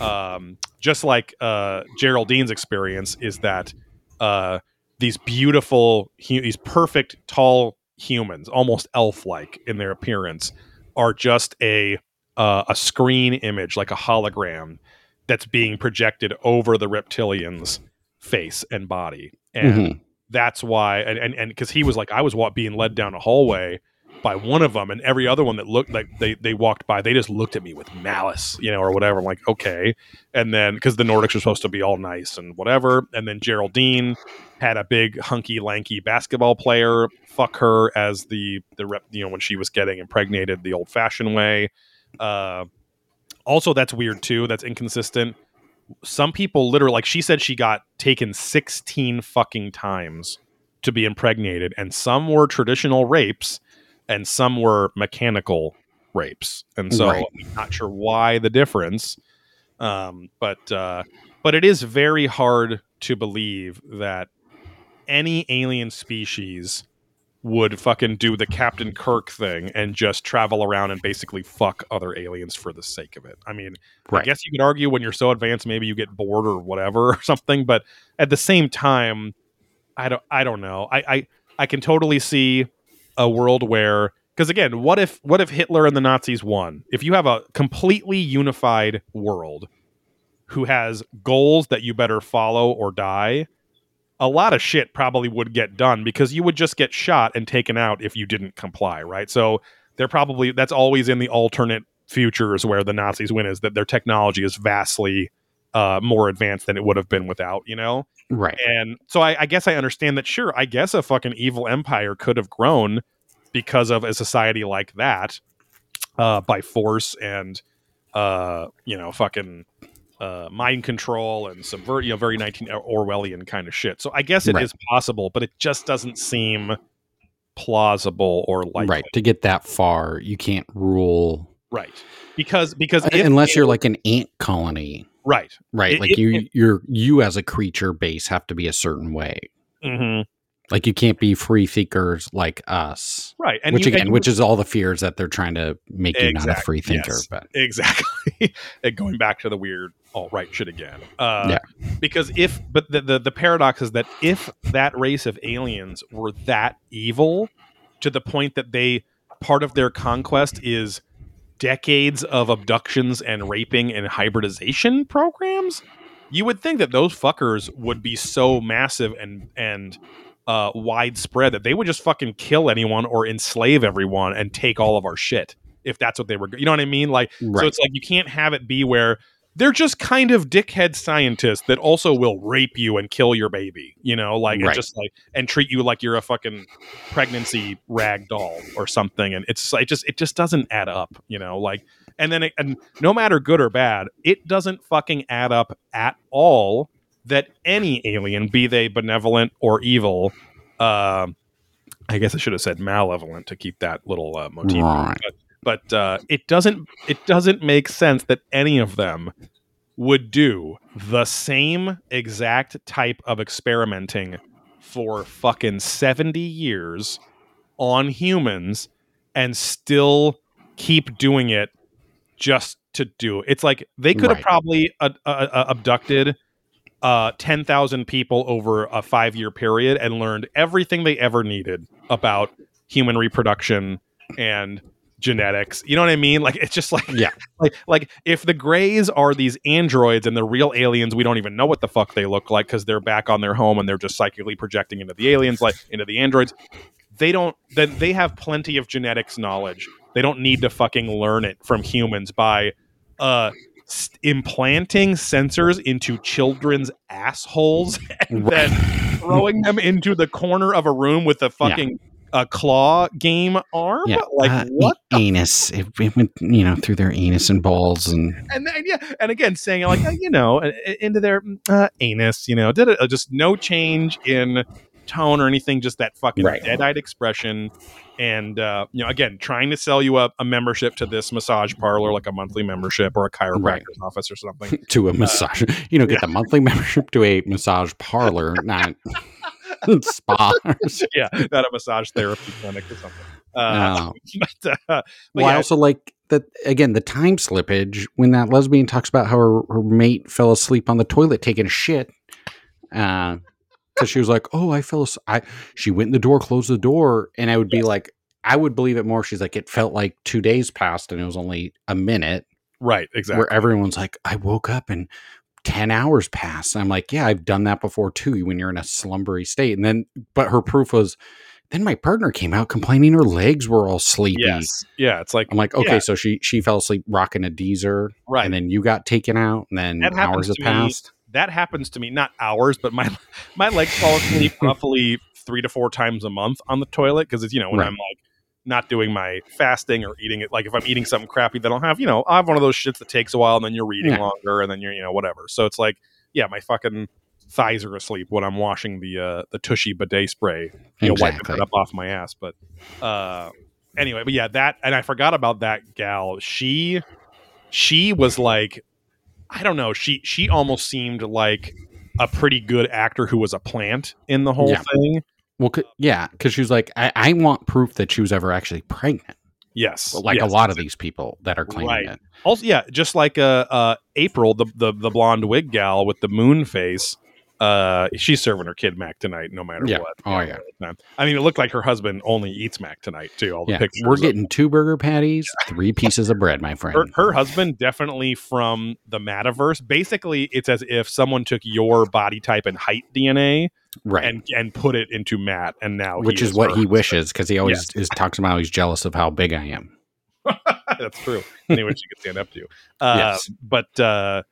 um, just like uh, Geraldine's experience, is that uh, these beautiful, hu- these perfect, tall humans, almost elf-like in their appearance, are just a uh, a screen image, like a hologram, that's being projected over the reptilians' face and body, and Mhm. that's why and and and because he was like i was wa- being led down a hallway by one of them and every other one that looked like they they walked by they just looked at me with malice you know or whatever. I'm like okay. And then because the nordics are supposed to be all nice and whatever. And then geraldine had a big hunky lanky basketball player fuck her as the the rep you know when she was getting impregnated the old fashioned way. Uh also that's weird too. That's inconsistent. Some people literally like she said she got taken 16 fucking times to be impregnated and some were traditional rapes and some were mechanical rapes. And so Right. i'm not sure why the difference um but uh but it is very hard to believe that any alien species would fucking do the Captain Kirk thing and just travel around and basically fuck other aliens for the sake of it. I mean, I guess you could argue when you're so advanced, maybe you get bored or whatever or something. But at the same time, I don't. I don't know. I I, I can totally see a world where because again, what if what if Hitler and the Nazis won? If you have a completely unified world who has goals that you better follow or die, a lot of shit probably would get done because you would just get shot and taken out if you didn't comply, right? So they're probably that's always in the alternate futures where the Nazis win is that their technology is vastly uh, more advanced than it would have been without, you know. Right. And so I, I guess I understand that. Sure, I guess a fucking evil empire could have grown because of a society like that uh, by force and uh, you know, fucking uh, mind control and subvert, you know, very 19 Orwellian kind of shit. So I guess it is Right. possible, but it just doesn't seem plausible or likely. right to get that far you can't rule Right. Because because if unless you're like an ant colony right. right It- like it- you you're you as a creature base have to be a certain way hmm like you can't be free thinkers like us Right. And which you- again you- which is all the fears that they're trying to make you not a free thinker yes. but exactly and going back to the weird all right shit again uh Yeah. because if but the, the the paradox is that if that race of aliens were that evil to the point that they part of their conquest is decades of abductions and raping and hybridization programs you would think that those fuckers would be so massive and and uh, widespread that they would just fucking kill anyone or enslave everyone and take all of our shit if that's what they were. You know what I mean? Like, so it's like you can't have it be where they're just kind of dickhead scientists that also will rape you and kill your baby. You know, like Right. just like and treat you like you're a fucking pregnancy rag doll or something. And it's like just it just doesn't add up. You know, like and then it, and no matter good or bad, it doesn't fucking add up at all that any alien, be they benevolent or evil, um, I guess I should have said malevolent to keep that little uh, motif. Right. But, but uh, it doesn't it doesn't make sense that any of them would do the same exact type of experimenting for fucking 70 years on humans and still keep doing it just to do. It's like they could have probably uh, uh, uh, abducted uh, 10,000 people over a five year period and learned everything they ever needed about human reproduction and genetics. You know what I mean? Like it's just like Yeah. like like if the grays are these androids and the real aliens, we don't even know what the fuck they look like because they're back on their home and they're just psychically projecting into the aliens, like into the androids. They don't. Then they have plenty of genetics knowledge. They don't need to fucking learn it from humans by uh implanting sensors into children's assholes and then throwing them into the corner of a room with a fucking uh, claw game arm. yeah Like uh, what? anus it, it went you know through their anus and balls and and then yeah, and again saying like uh, you know uh, into their uh, anus, you know, did it uh, just no change in tone or anything, just that fucking Right. dead-eyed expression, and uh, you know, again trying to sell you a, a membership to this massage parlor, like a monthly membership or a chiropractor's Right. office or something. to a massage you know get the monthly membership to a massage parlor not spa yeah, not a massage therapy clinic or something. Uh, No. but, uh, but well, I also like that again. The time slippage when that lesbian talks about how her, her mate fell asleep on the toilet taking a shit, because she was like, "Oh, I fell asleep." I she went in the door, closed the door, and I would be like, I would believe it more. She's like, it felt like two days passed, and it was only a minute. right, exactly. Where everyone's like, I woke up and. 10 hours passed. I'm like, yeah, I've done that before too when you're in a slumbery state. And then, but her proof was, then my partner came out complaining her legs were all sleepy. Yes, yeah, it's like I'm like, okay, Yeah. so she she fell asleep rocking a Deezer, right. and then you got taken out, and then That hours have passed. That happens to me not hours but my my legs fall asleep roughly three to four times a month on the toilet because it's you know when Right. i'm like not doing my fasting or eating it like if i'm eating something crappy that i'll have you know i have one of those shits that takes a while and then you're reading Yeah. longer and then you're you know whatever so it's like yeah my fucking thighs are asleep when i'm washing the uh the tushy bidet spray you know wiping Exactly. it up off my ass but uh anyway but yeah that and i forgot about that gal she she was like I don't know. She she almost seemed like a pretty good actor who was a plant in the whole Yeah. thing. Well, c- yeah, because she was like, I, I want proof that she was ever actually pregnant, Yes, like yes. a lot of these people that are claiming Right. it. Also, yeah, just like uh, uh, April, the, the the blonde wig gal with the moon face. Uh, she's serving her kid mac tonight, no matter Yeah. what. Oh, yeah. I mean, it looked like her husband only eats mac tonight too. All the Yeah, pictures. we're getting two burger patties, three pieces of bread, my friend. her, her husband definitely from the metaverse. Basically, it's as if someone took your body type and height DNA right, and and put it into Matt, and now which is, what he wishes because he always is talks about how he's jealous of how big I am. That's true. Anyone she could stand up to. Uh, Yes. But uh,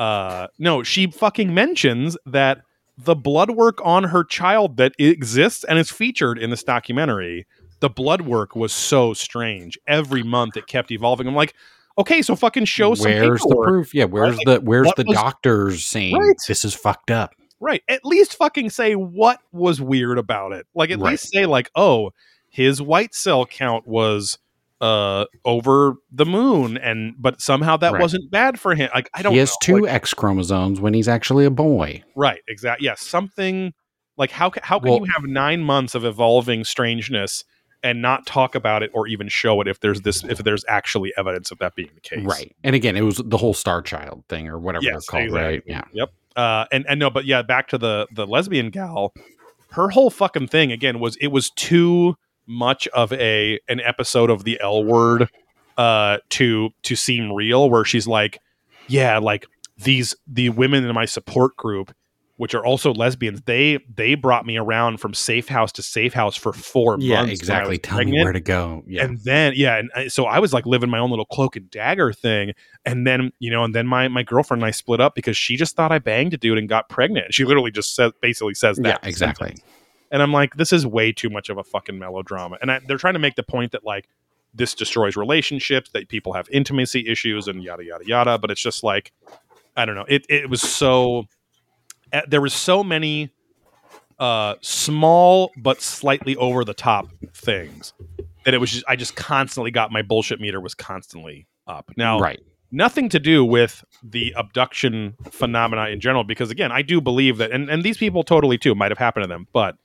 uh, no, she fucking mentions that the blood work on her child that exists and is featured in this documentary, the blood work was so strange. Every month it kept evolving. I'm like, okay, so fucking show some where's the proof? Yeah, where's the where's what the was- doctors saying Right. this is fucked up? Right. At least fucking say what was weird about it. Like at Right. least say like, oh, his white cell count was uh over the moon and but somehow that Right. wasn't bad for him. Like I don't He has know. two Like, X chromosomes when he's actually a boy. right, exactly. Yeah, something like how how can Well- you have 9 months of evolving strangeness and not talk about it or even show it if there's this if there's actually evidence of that being the case. Right. And again, it was the whole Star Child thing or whatever Yes, they're called, right? exactly. Yeah. uh and and no but yeah back to the the lesbian gal her whole fucking thing again was it was too much of a an episode of the l word uh to to seem real where she's like yeah like these the women in my support group which are also lesbians they they brought me around from safe house to safe house for four Yeah, months I exactly. Tell me where to go. Yeah. And then yeah, and I- so I was like living my own little cloak and dagger thing. And then you know, and then my my girlfriend and I split up because she just thought I banged a dude and got pregnant. She literally just said basically says that. yeah, exactly. And I'm like, this is way too much of a fucking melodrama. And I, they're trying to make the point that like this destroys relationships, that people have intimacy issues, and yada yada yada. But it's just like, I don't know. It it was so. eh, There was so many uh small but slightly over the top things that it was just I just constantly got my bullshit meter was constantly up. Now right. Nothing to do with the abduction phenomena in general because again i do believe that and, and these people totally too might have happened to them but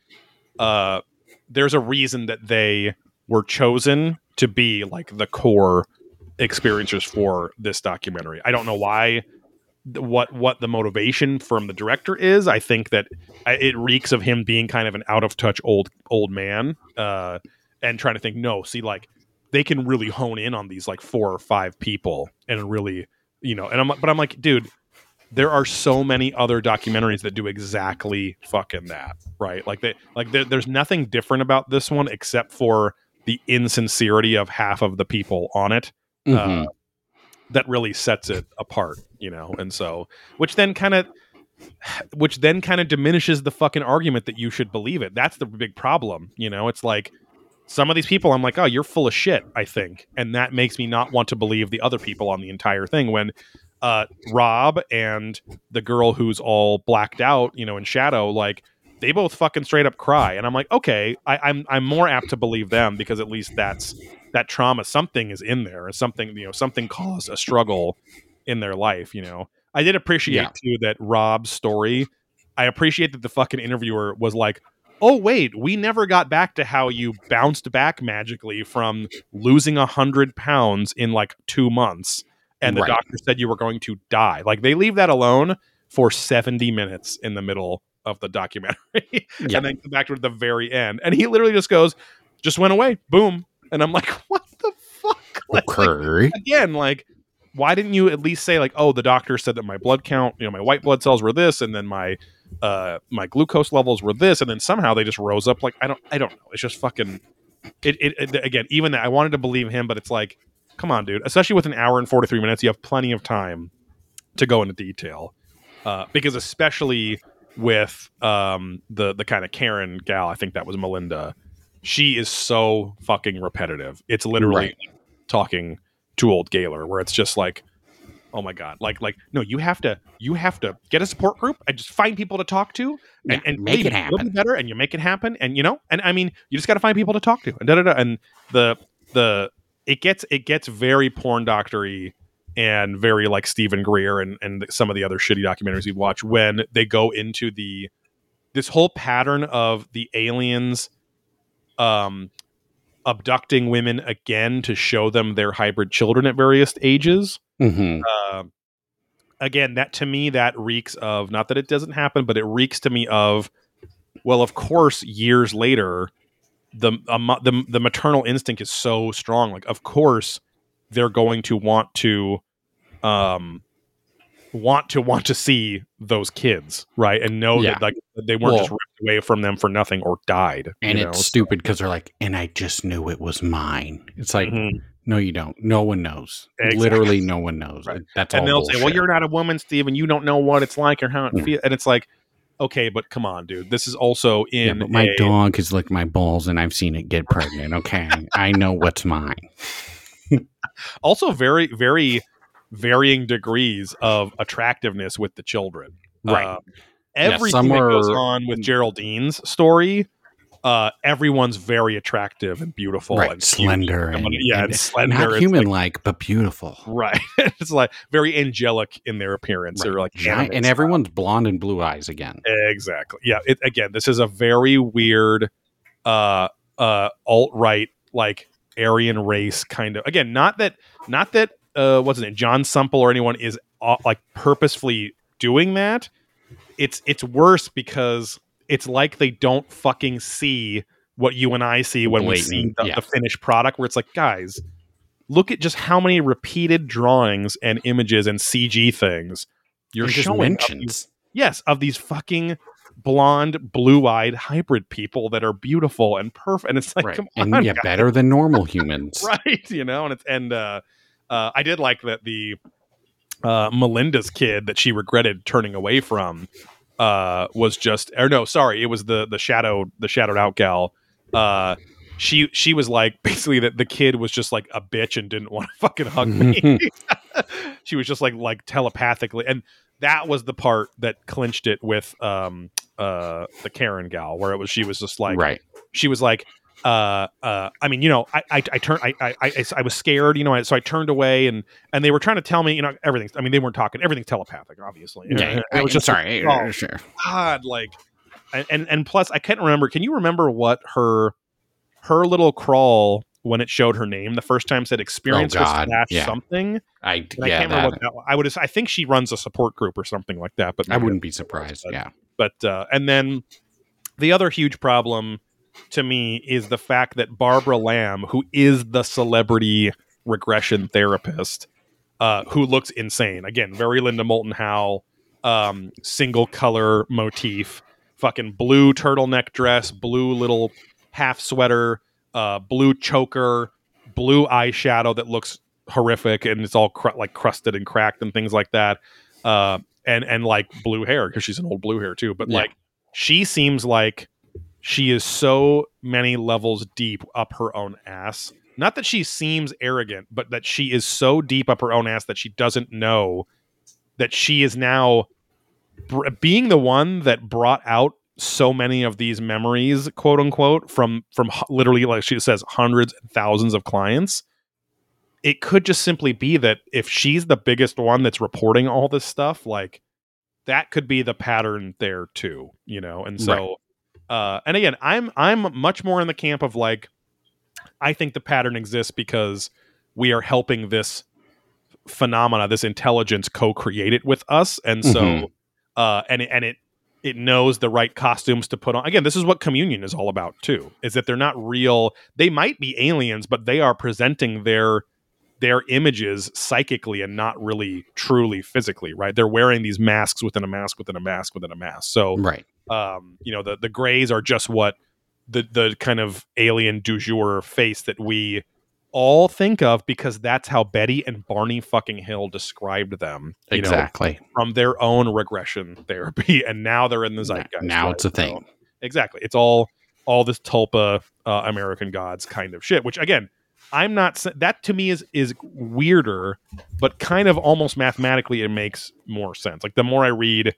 uh there's a reason that they were chosen to be like the core experiencers for this documentary. I don't know why what what the motivation from the director is. I think that it reeks of him being kind of an out of touch old old man uh and trying to think no see like they can really hone in on these like four or five people and really you know and i'm but i'm like dude there are so many other documentaries that do exactly fucking that right like they like there, there's nothing different about this one except for the insincerity of half of the people on it Mhm. uh, that really sets it apart, you know. And so, which then kind of, which then kind of diminishes the fucking argument that you should believe it. That's the big problem, you know. It's like some of these people, I'm like, oh, you're full of shit. I think, and that makes me not want to believe the other people on the entire thing. When uh, Rob and the girl who's all blacked out, you know, in shadow, like they both fucking straight up cry, and I'm like, okay, I, I'm I'm more apt to believe them because at least that's that trauma something is in there something you know something caused a struggle in their life you know i did appreciate Yeah. too that rob's story i appreciate that the fucking interviewer was like oh wait we never got back to how you bounced back magically from losing a hundred pounds in like two months and the Right. doctor said you were going to die like they leave that alone for 70 minutes in the middle of the documentary Yeah. and then come back to it at the very end and he literally just goes just went away boom and i'm like what the fuck Like, like, Okay. again like why didn't you at least say like oh the doctor said that my blood count you know my white blood cells were this and then my uh my glucose levels were this and then somehow they just rose up. Like i don't i don't know. It's just fucking it, it, it again even that i wanted to believe him but it's like come on dude. Especially with an hour and 43 minutes you have plenty of time to go into detail. Uh because especially with um the the kind of karen gal i think that was melinda she is so fucking repetitive. It's literally Right. talking to old Gaylor, where it's just like, oh my god, like like no, you have to you have to get a support group and just find people to talk to and, Yeah, and make it happen. better and you make it happen and you know and I mean you just got to find people to talk to and da da da and the the it gets it gets very porn doctory and very like Steven Greer and and some of the other shitty documentaries we've when they go into the this whole pattern of the aliens um abducting women again to show them their hybrid children at various ages. Hmm um, again that to me that reeks of not that it doesn't happen but it reeks to me of well of course years later the um, the, the maternal instinct is so strong. Like of course they're going to want to um want to want to see those kids right? And know Yeah. that like they weren't just Well- ripped away from them for nothing or died And it's know? stupid because they're like, and I just knew it was mine. It's like, Mhm. no, you don't. No one knows. Exactly. Literally, no one knows. Right. That's and they'll say, "Well, you're not a woman, Steve, and you don't know what it's like or how it Yeah. feels." And it's like, okay, but come on, dude. This is also Yeah, in but my a- dog has licked my balls, and I've seen it get pregnant. Okay, I know what's mine. also very very varying degrees of attractiveness with the children. Right. Um, Yeah, everything some that goes on with Geraldine's story, uh, everyone's very attractive and beautiful right. and. Slender. And, yeah, and and slender. Not human like- but beautiful. right. it's like very angelic in their appearance. Right. Or like Giant, and style. everyone's blonde and blue eyes again. Exactly. Yeah. It, again, this is a very weird, uh, uh, alt right like Aryan race kind of. Again, not that, not that, uh, what's his name, John Sumple or anyone is uh, like purposefully doing that. It's it's worse because it's like they don't fucking see what you and I see when we see the, yeah. the finished product. Where it's like, guys, look at just how many repeated drawings and images and CG things you're And just showing of these yes, of these fucking blonde, blue-eyed hybrid people that are beautiful and perfect. And it's like, right. come And on, yeah, guys. better than normal humans. right? You know, and it's and uh, uh, I did like that the uh, Melinda's kid that she regretted turning away from uh, was just or no, sorry, it was the the shadow the shadowed out gal. Uh, she she was like basically that the kid was just like a bitch and didn't want to fucking hug me. she was just like like telepathically and that was the part that clinched it with um uh the Karen gal where it was she was just like right. she was like uh uh i mean you know i i, I turned I, I i i was scared you know so i turned away and and they were trying to tell me you know everything's i mean they weren't talking everything's telepathic obviously Yeah. And I it was just sorry. like, oh, sure. god like and, and plus i can't remember can you remember what her her little crawl when it showed her name the first time said experience Oh, slash yeah. something I and I can't remember That, what that I would I think she runs a support group or something like that but I wouldn't be surprised. but- Yeah. but uh, and then the other huge problem to me is the fact that Barbara Lamb, who is the celebrity regression therapist, uh, who looks insane. Again, very Linda Moulton Howe, um, single color motif, fucking blue turtleneck dress, blue little half sweater, uh, blue choker, blue eyeshadow that looks horrific and it's all cr- like crusted and cracked and things like that. Uh, and and like blue hair because she's an old blue hair too. But Yeah. like she seems like she is so many levels deep up her own ass. Not that she seems arrogant, but that she is so deep up her own ass that she doesn't know that she is now br- being the one that brought out so many of these memories, quote unquote, from from literally like she says hundreds and thousands of clients. It could just simply be that if she's the biggest one that's reporting all this stuff, like that could be the pattern there too, you know. And so, uh, and again, I'm I'm much more in the camp of like, I think the pattern exists because we are helping this phenomena, this intelligence, co-create it with us, and so, Mhm. uh, and and it it knows the right costumes to put on. Again, this is what communion is all about too. Is that they're not real. They might be aliens, but they are presenting their their images psychically and not really truly physically, right? They're wearing these masks within a mask within a mask within a mask. So, Right. Um, you know, the the grays are just what the the kind of alien du jour face that we all think of because that's how Betty and Barney fucking Hill described them. You know, Exactly. from their own regression therapy, and now they're in the zeitgeist. now right? it's a So- thing. exactly. It's all all this tulpa uh, American gods kind of shit. Which again, I'm not that to me is is weirder, but kind of almost mathematically it makes more sense. Like the more I read,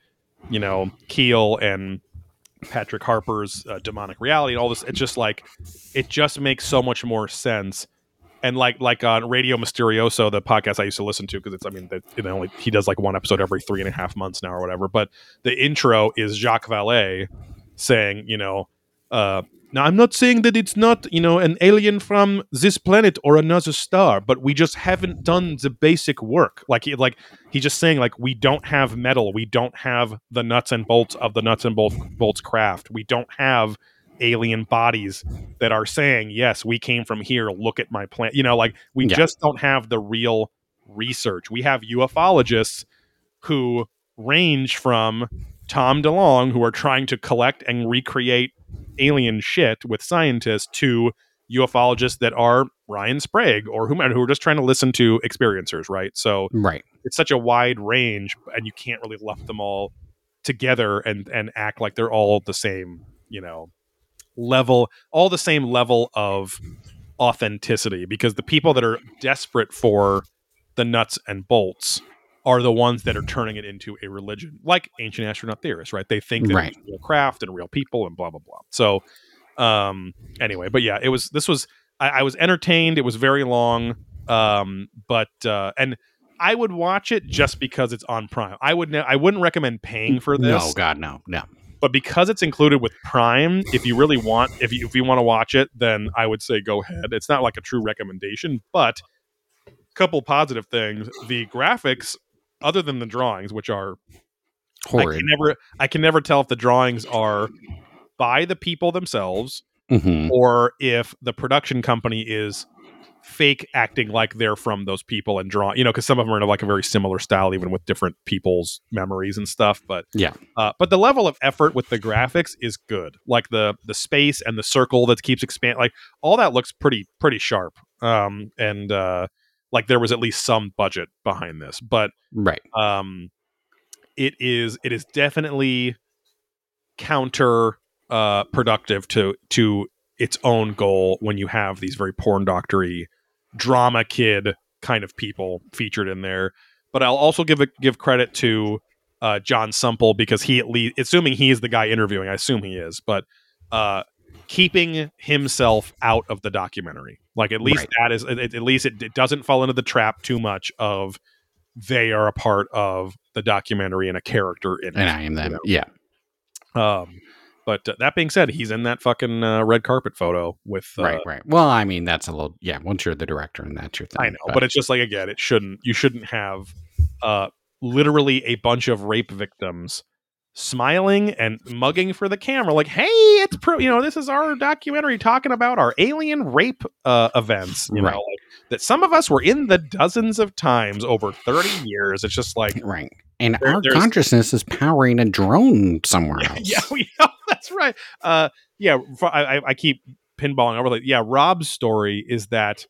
you know, Keel and Patrick Harpur's uh, demonic reality and all this, it's just like it just makes so much more sense. And like like on Radio Mysterioso, the podcast I used to listen to, because it's I mean you know he does like one episode every three and a half months now or whatever. But the intro is Jacques Vallée saying, you know, uh, now I'm not saying that it's not you know an alien from this planet or another star, but we just haven't done the basic work. Like he, like he's just saying like we don't have metal, we don't have the nuts and bolts of the nuts and bolts bolts craft, we don't have alien bodies that are saying yes we came from here. Look at my planet you know like we Yeah. just don't have the real research. We have ufologists who range from Tom DeLonge who are trying to collect and recreate alien shit with scientists to ufologists that are ryan sprague or whomever who are just trying to listen to experiencers right so Right. it's such a wide range and you can't really lump them all together and and act like they're all the same you know level all the same level of authenticity because the people that are desperate for the nuts and bolts are the ones that are turning it into a religion, like ancient astronaut theorists, right? They think that Right. it's real craft and real people and blah blah blah. So, um, anyway, but yeah, it was this was I, I was entertained. It was very long, um, but uh, and I would watch it just because it's on Prime. I would ne- I wouldn't recommend paying for this No, God, no, no. but because it's included with Prime, if you really want, if you if you want to watch it, then I would say go ahead. It's not like a true recommendation, but couple positive things: the graphics, other than the drawings, which are I can never I can never tell if the drawings are by the people themselves hmm or if the production company is fake acting like they're from those people and draw you know because some of them are in like a very similar style even with different people's memories and stuff but Yeah. uh, but the level of effort with the graphics is good. Like the the space and the circle that keeps expanding like all that looks pretty pretty sharp um and uh like there was at least some budget behind this but Right. um it is it is definitely counter uh productive to to its own goal when you have these very porn doctory drama kid kind of people featured in there but i'll also give a, give credit to uh john Sumple because he at least assuming he is the guy interviewing i assume he is but uh keeping himself out of the documentary like at least Right. that is at, at least it, it doesn't fall into the trap too much of they are a part of the documentary and a character in And it. And I am them. know. Yeah. Um, but uh, that being said, he's in that fucking uh, red carpet photo with. Uh, right. Right. Well, I mean, that's a little. Yeah. Once you're the director and that's your thing. I know, but it's just like again, it shouldn't. You shouldn't have uh, literally a bunch of rape victims smiling and mugging for the camera, like, "Hey, it's pro. You know, this is our documentary talking about our alien rape uh, events. You Right. know, like, that some of us were in the dozens of times over thirty years. It's just like, right. And There- our consciousness is powering a drone somewhere else. yeah, we know, that's right. Uh, yeah, I keep pinballing over like, yeah, Rob's story is that,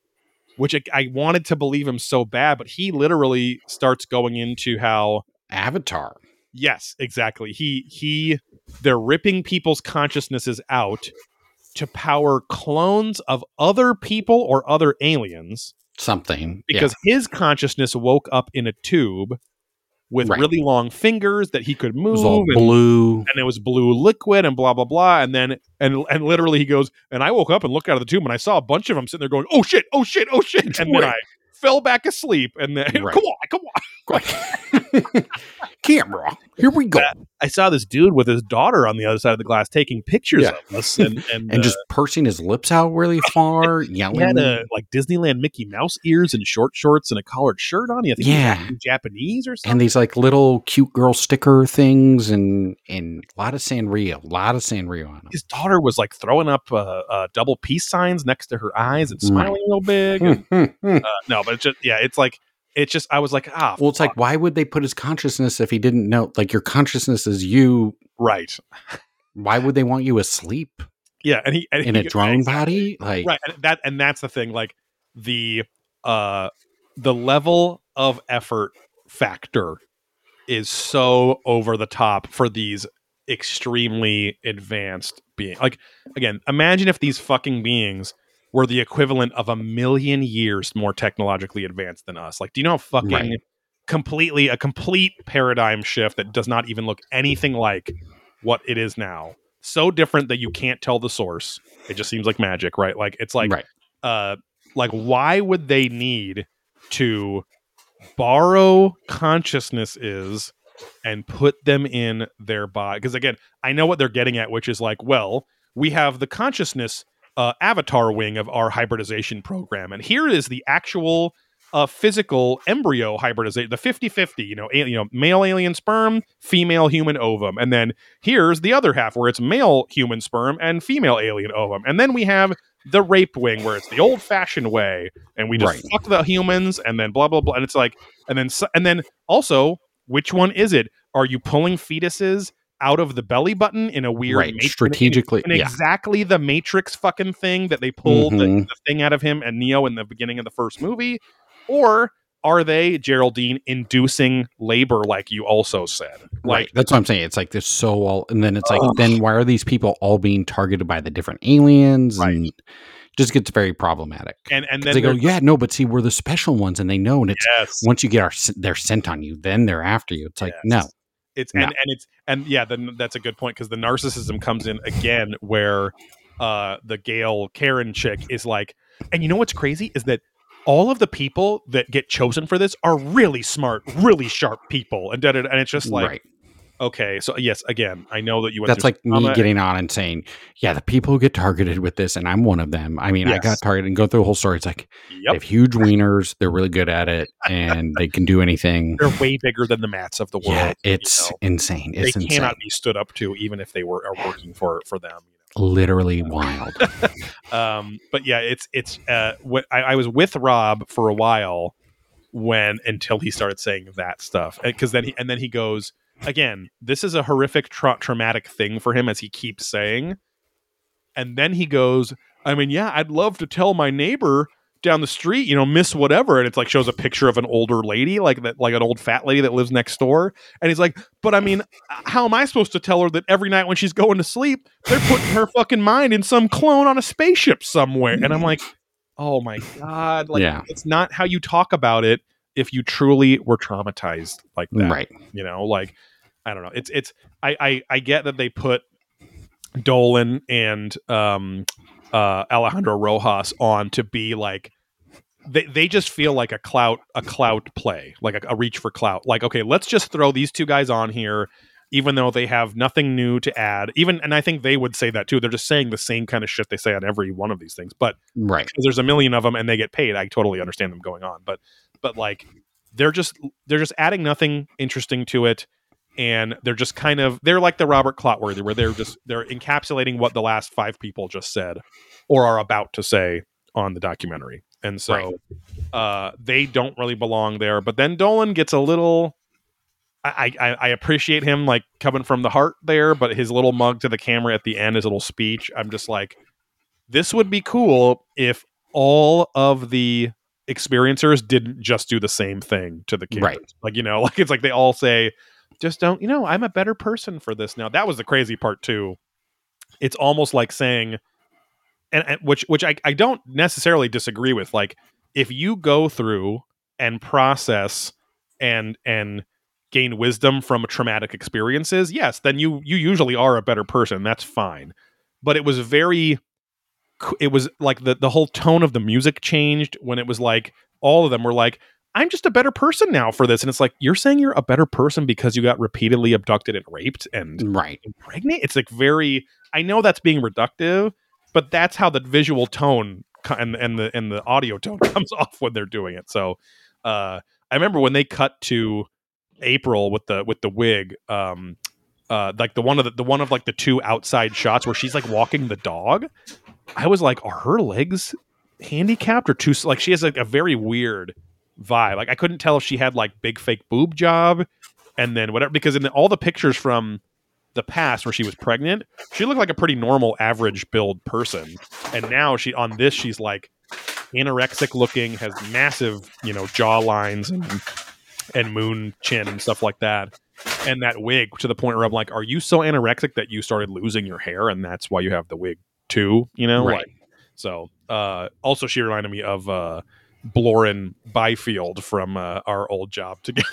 which I, I wanted to believe him so bad, but he literally starts going into how, Avatar. Yes, exactly. He he, they're ripping people's consciousnesses out to power clones of other people or other aliens Something. because his consciousness woke up in a tube with Right. really long fingers that he could yeah. it move was all and blue. and it was blue liquid and blah blah blah and then and and literally he goes and I woke up and looked out of the tube and I saw a bunch of them sitting there going oh shit oh shit oh shit and then I fell back asleep and then Right. come on come on Camera. Here we go. I saw this dude with his daughter on the other side of the glass taking pictures Yeah. of us and and, and uh, just pursing his lips out really far, he yelling. had a like Disneyland Mickey Mouse ears and short shorts and a collared shirt on. He Yeah. Japanese or something. and these like little cute girl sticker things and and a lot of Sanrio, a lot of Sanrio on them. his daughter was like throwing up uh, uh, double peace signs next to her eyes and smiling real big. And, uh, no, but it's just yeah, it's like it's just I was like ah well, it's like why would they put his consciousness if he didn't know? Like your consciousness is you. right Why would they want you asleep yeah, and he and in he, a drone exactly. body? Like right and that and that's the thing like the uh the level of effort factor is so over the top for these extremely advanced beings like again imagine if these fucking beings were the equivalent of a million years more technologically advanced than us like do you know how fucking Right. completely a complete paradigm shift that does not even look anything like what it is now so different that you can't tell the source it just seems like magic right like it's like right. uh like why would they need to borrow consciousnesses and put them in their body because again i know what they're getting at which is like well we have the consciousness uh, avatar wing of our hybridization program. And here is the actual uh, physical embryo hybridization the 50-50 you know you know male alien sperm female human ovum. And then here's the other half where it's male human sperm and female alien ovum. And then we have the rape wing where it's the old fashioned way and we just Right. fuck the humans and then blah blah blah. And it's like and then and then also which one is it? Are you pulling fetuses out of the belly button in a weird Right. mat- in- Strategically. in yeah. exactly the matrix fucking thing that they pulled the, Mhm. the thing out of him and neo in the beginning of the first movie or are they geraldine inducing labor like you also said Right. like That's what I'm saying. It's like there's so all, and then it's like, then why are these people all being targeted by the different aliens? Right. And just gets very problematic. and and then they go, yeah, no, but see, we're the special ones, and they know, and it's yes, once you get our s- their scent on you, then they're after you. It's like, Yes. no, it's No. and, and it's and yeah then that's a good point because the narcissism comes in again where uh the Gail Karen chick is like and you know what's crazy is that all of the people that get chosen for this are really smart really sharp people and da, da, da, and it's just like right. Okay so yes again I know that you went That's like me getting on and saying, yeah, the people who get targeted with this, and I'm one of them. I mean, I got targeted and go through a whole story. It's like they yep have huge wieners, they're really good at it, and they can do anything. they're way bigger than the mats of the world Yeah, you it's know. insane. they It's insane. cannot be stood up to even if they were are working for for them you know? Literally wild. um but yeah it's it's uh what I, I was with rob for a while when until he started saying that stuff because then he and then he goes again this is a horrific tra- traumatic thing for him as he keeps saying. And then he goes i mean yeah i'd love to tell my neighbor down the street you know miss whatever. And it's like shows a picture of an older lady like that like an old fat lady that lives next door. And he's like but i mean how am i supposed to tell her that every night when she's going to sleep they're putting her fucking mind in some clone on a spaceship somewhere? And i'm like oh my god like Yeah. it's not how you talk about it if you truly were traumatized like that right. you know like i don't know. It's it's i i, I get that they put dolan and um uh alejandro rojas on to be like they, they just feel like a clout a clout play like a, a reach for clout. Like okay let's just throw these two guys on here even though they have nothing new to add. Even and i think they would say that too. They're just saying the same kind of shit they say on every one of these things. But Right. there's a million of them and they get paid. I totally understand them going on. But but like they're just they're just adding nothing interesting to it and they're just kind of they're like the robert clotworthy where they're just they're encapsulating what the last five people just said or are about to say on the documentary and so Right. uh they don't really belong there but then dolan gets a little I, I I appreciate him like coming from the heart there, but his little mug to the camera at the end, his little speech, I'm just like, this would be cool if all of the experiencers didn't just do the same thing to the cameras. Right. Like, you know, like it's like they all say, just don't, you know, I'm a better person for this now. That was the crazy part too. It's almost like saying, and, and which which I, I don't necessarily disagree with. Like, if you go through and process and and gain wisdom from traumatic experiences, yes, then you you usually are a better person. That's fine. But it was very it was like the the whole tone of the music changed when it was like all of them were like I'm just a better person now for this and it's like you're saying you're a better person because you got repeatedly abducted and raped and Right. pregnant. it's like very I know that's being reductive but that's how the visual tone and and the and the audio tone comes off when they're doing it so uh I remember when they cut to April with the with the wig um uh like the one of the, the one of like the two outside shots where she's like walking the dog I was like are her legs handicapped or too like she has like a very weird vibe. Like I couldn't tell if she had like big fake boob job and then whatever because in the, all the pictures from the past where she was pregnant she looked like a pretty normal average build person. And now she on this she's like anorexic looking has massive you know jaw lines and and moon chin and stuff like that. And that wig to the point where i'm like are you so anorexic that you started losing your hair and that's why you have the wig too you know Right. like so uh also she reminded me of uh Blorin Byfield from uh, our old job together.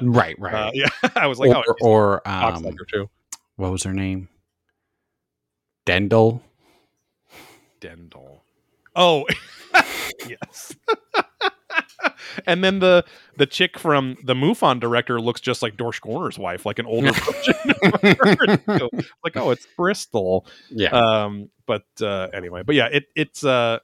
Right. Right. Uh, yeah, I was like, or, oh, or um, too. what was her name? Dendel. Dendel. Oh, yes. and then the the chick from the MUFON director looks just like Dorsch Gorner's wife, like an older version of her. like, oh, it's Bristol. yeah. Um, but uh, anyway, but yeah, it it's uh,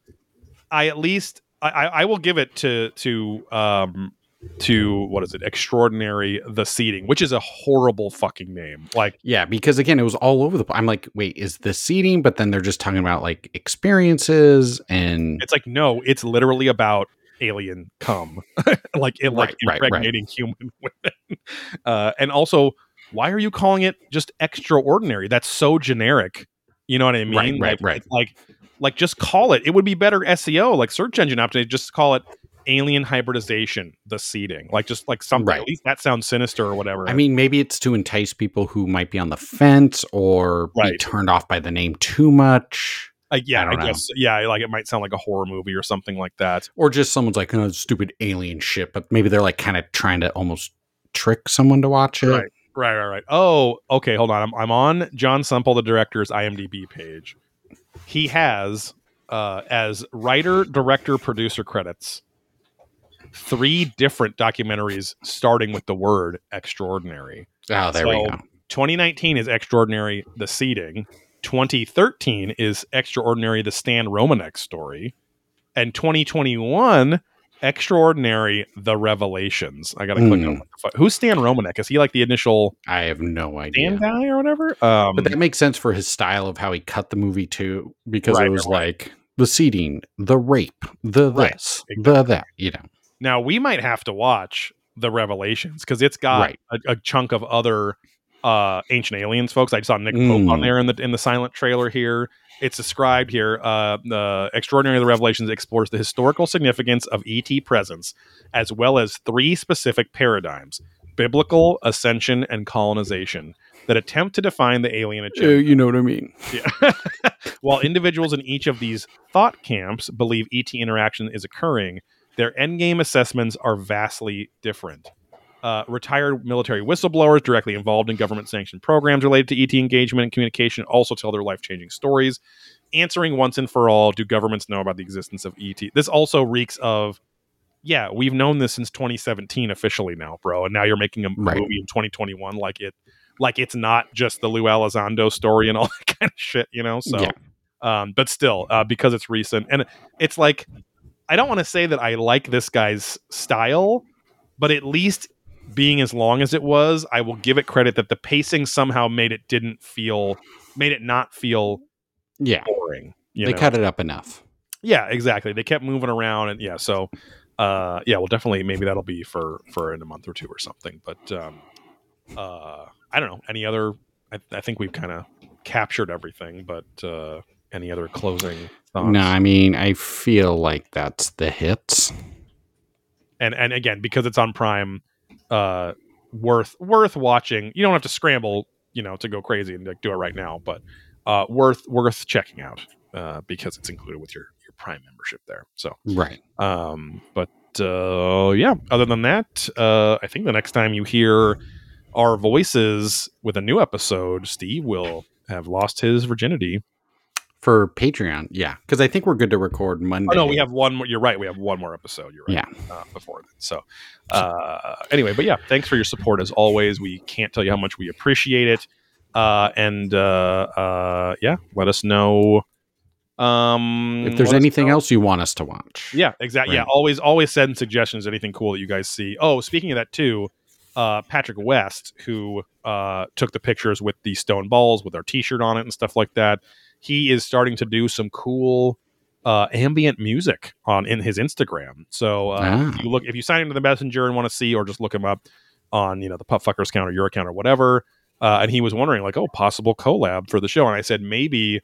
I at least I, I I will give it to to um to what is it extraordinary the seeding which is a horrible fucking name like Yeah, because again, it was all over the. I'm like, wait, is this seeding? But then they're just talking about like experiences and it's like no it's literally about alien cum like it like Right, right, right. impregnating human women. Uh and also why are you calling it just extraordinary? That's so generic. You know what i mean? Right, right, like, right. like like just call it. It would be better seo like search engine optimization. Just call it alien hybridization the seeding. Like just like something Right. at least that sounds sinister or whatever. I mean, maybe it's to entice people who might be on the fence or be turned off by the name too much. Yeah, I I, guess. Yeah, like it might sound like a horror movie or something like that. or just someone's like, oh, stupid alien shit, but maybe they're like kind of trying to almost trick someone to watch it. Right. Right, right, right. Oh, okay. Hold on. I'm, I'm on John Semple, the director's IMDb page. He has, uh, as writer, director, producer credits, three different documentaries starting with the word extraordinary. Oh, there we go. 2019 is Extraordinary The Seeding. 2013 is Extraordinary The Stan Romanek story. And 2021, Extraordinary The Revelations. I got to click Hmm. on what. Who's Stan Romanek? Is he like the initial I have no idea. Dan guy or whatever? Um, But that makes sense for his style of how he cut the movie too, because Right, it was right, like the seeding, the rape, the Right, this, the that. You know, now we might have to watch The Revelations because it's got a, a chunk of other uh, ancient aliens folks. I saw Nick Pope on Mm. there in the in the silent trailer here. It's described here. Uh, the Extraordinary the Revelations explores the historical significance of ET presence, as well as three specific paradigms: biblical, ascension, and colonization that attempt to define the alien agenda. Uh, you know what I mean. Yeah. While individuals in each of these thought camps believe ET interaction is occurring, their endgame assessments are vastly different. Uh, retired military whistleblowers directly involved in government sanctioned programs related to ET engagement and communication also tell their life changing stories. Answering once and for all, do governments know about the existence of ET? This also reeks of, yeah, we've known this since 2017 officially now, bro, and now you're making a Right. movie in 2021 like it, like it's not just the Lou Elizondo story and all that kind of shit, you know? So, Yeah. um, but still, uh, because it's recent and it's like, I don't want to say that I like this guy's style, but at least being as long as it was, I will give it credit that the pacing somehow made it didn't feel, made it not feel Yeah, boring. You they know? cut it up enough. Yeah, exactly. They kept moving around, and yeah, so uh, yeah, well, definitely, maybe that'll be for for in a month or two or something. But um, uh, I don't know. Any other? I, I think we've kind of captured everything. But uh, any other closing thoughts? No, I mean, I feel like that's the hits. and and again because it's on prime uh worth worth watching. You don't have to scramble you know to go crazy and like, do it right now but uh worth worth checking out uh because it's included with your your prime membership there. So Right. um but uh yeah other than that uh i think the next time you hear our voices with a new episode steve will have lost his virginity For Patreon, yeah, because I think we're good to record Monday. Oh no, we have one more. You're right. We have one more episode. You're right. Uh, before then. So, uh, anyway, but yeah, thanks for your support as always. We can't tell you how much we appreciate it. Uh, and uh, uh, yeah, let us know. Um, If there's anything know- else you want us to watch, yeah, exactly. Yeah, always, always send suggestions. Anything cool that you guys see. Oh, speaking of that too, uh, Patrick West, who uh, took the pictures with the stone balls with our T-shirt on it and stuff like that. He is starting to do some cool uh, ambient music on in his Instagram. So uh, Ah. if you look, if you sign into the messenger and want to see, or just look him up on you know the Pup Fuckers account or your account or whatever. Uh, and he was wondering like, oh, possible collab for the show, and I said maybe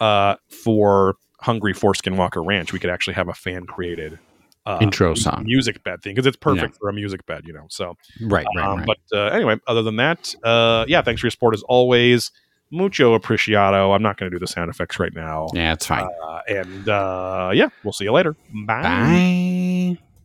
uh, for Hungry Foreskin Walker Ranch, we could actually have a fan created uh, Intro song. music bed thing because it's perfect for a music bed, you know. So, right, right, um, right. but uh, anyway, other than that, uh, yeah, thanks for your support as always. Mucho appreciado. I'm not going to do the sound effects right now. yeah, it's fine. Uh, and uh, yeah, we'll see you later. Bye. Bye.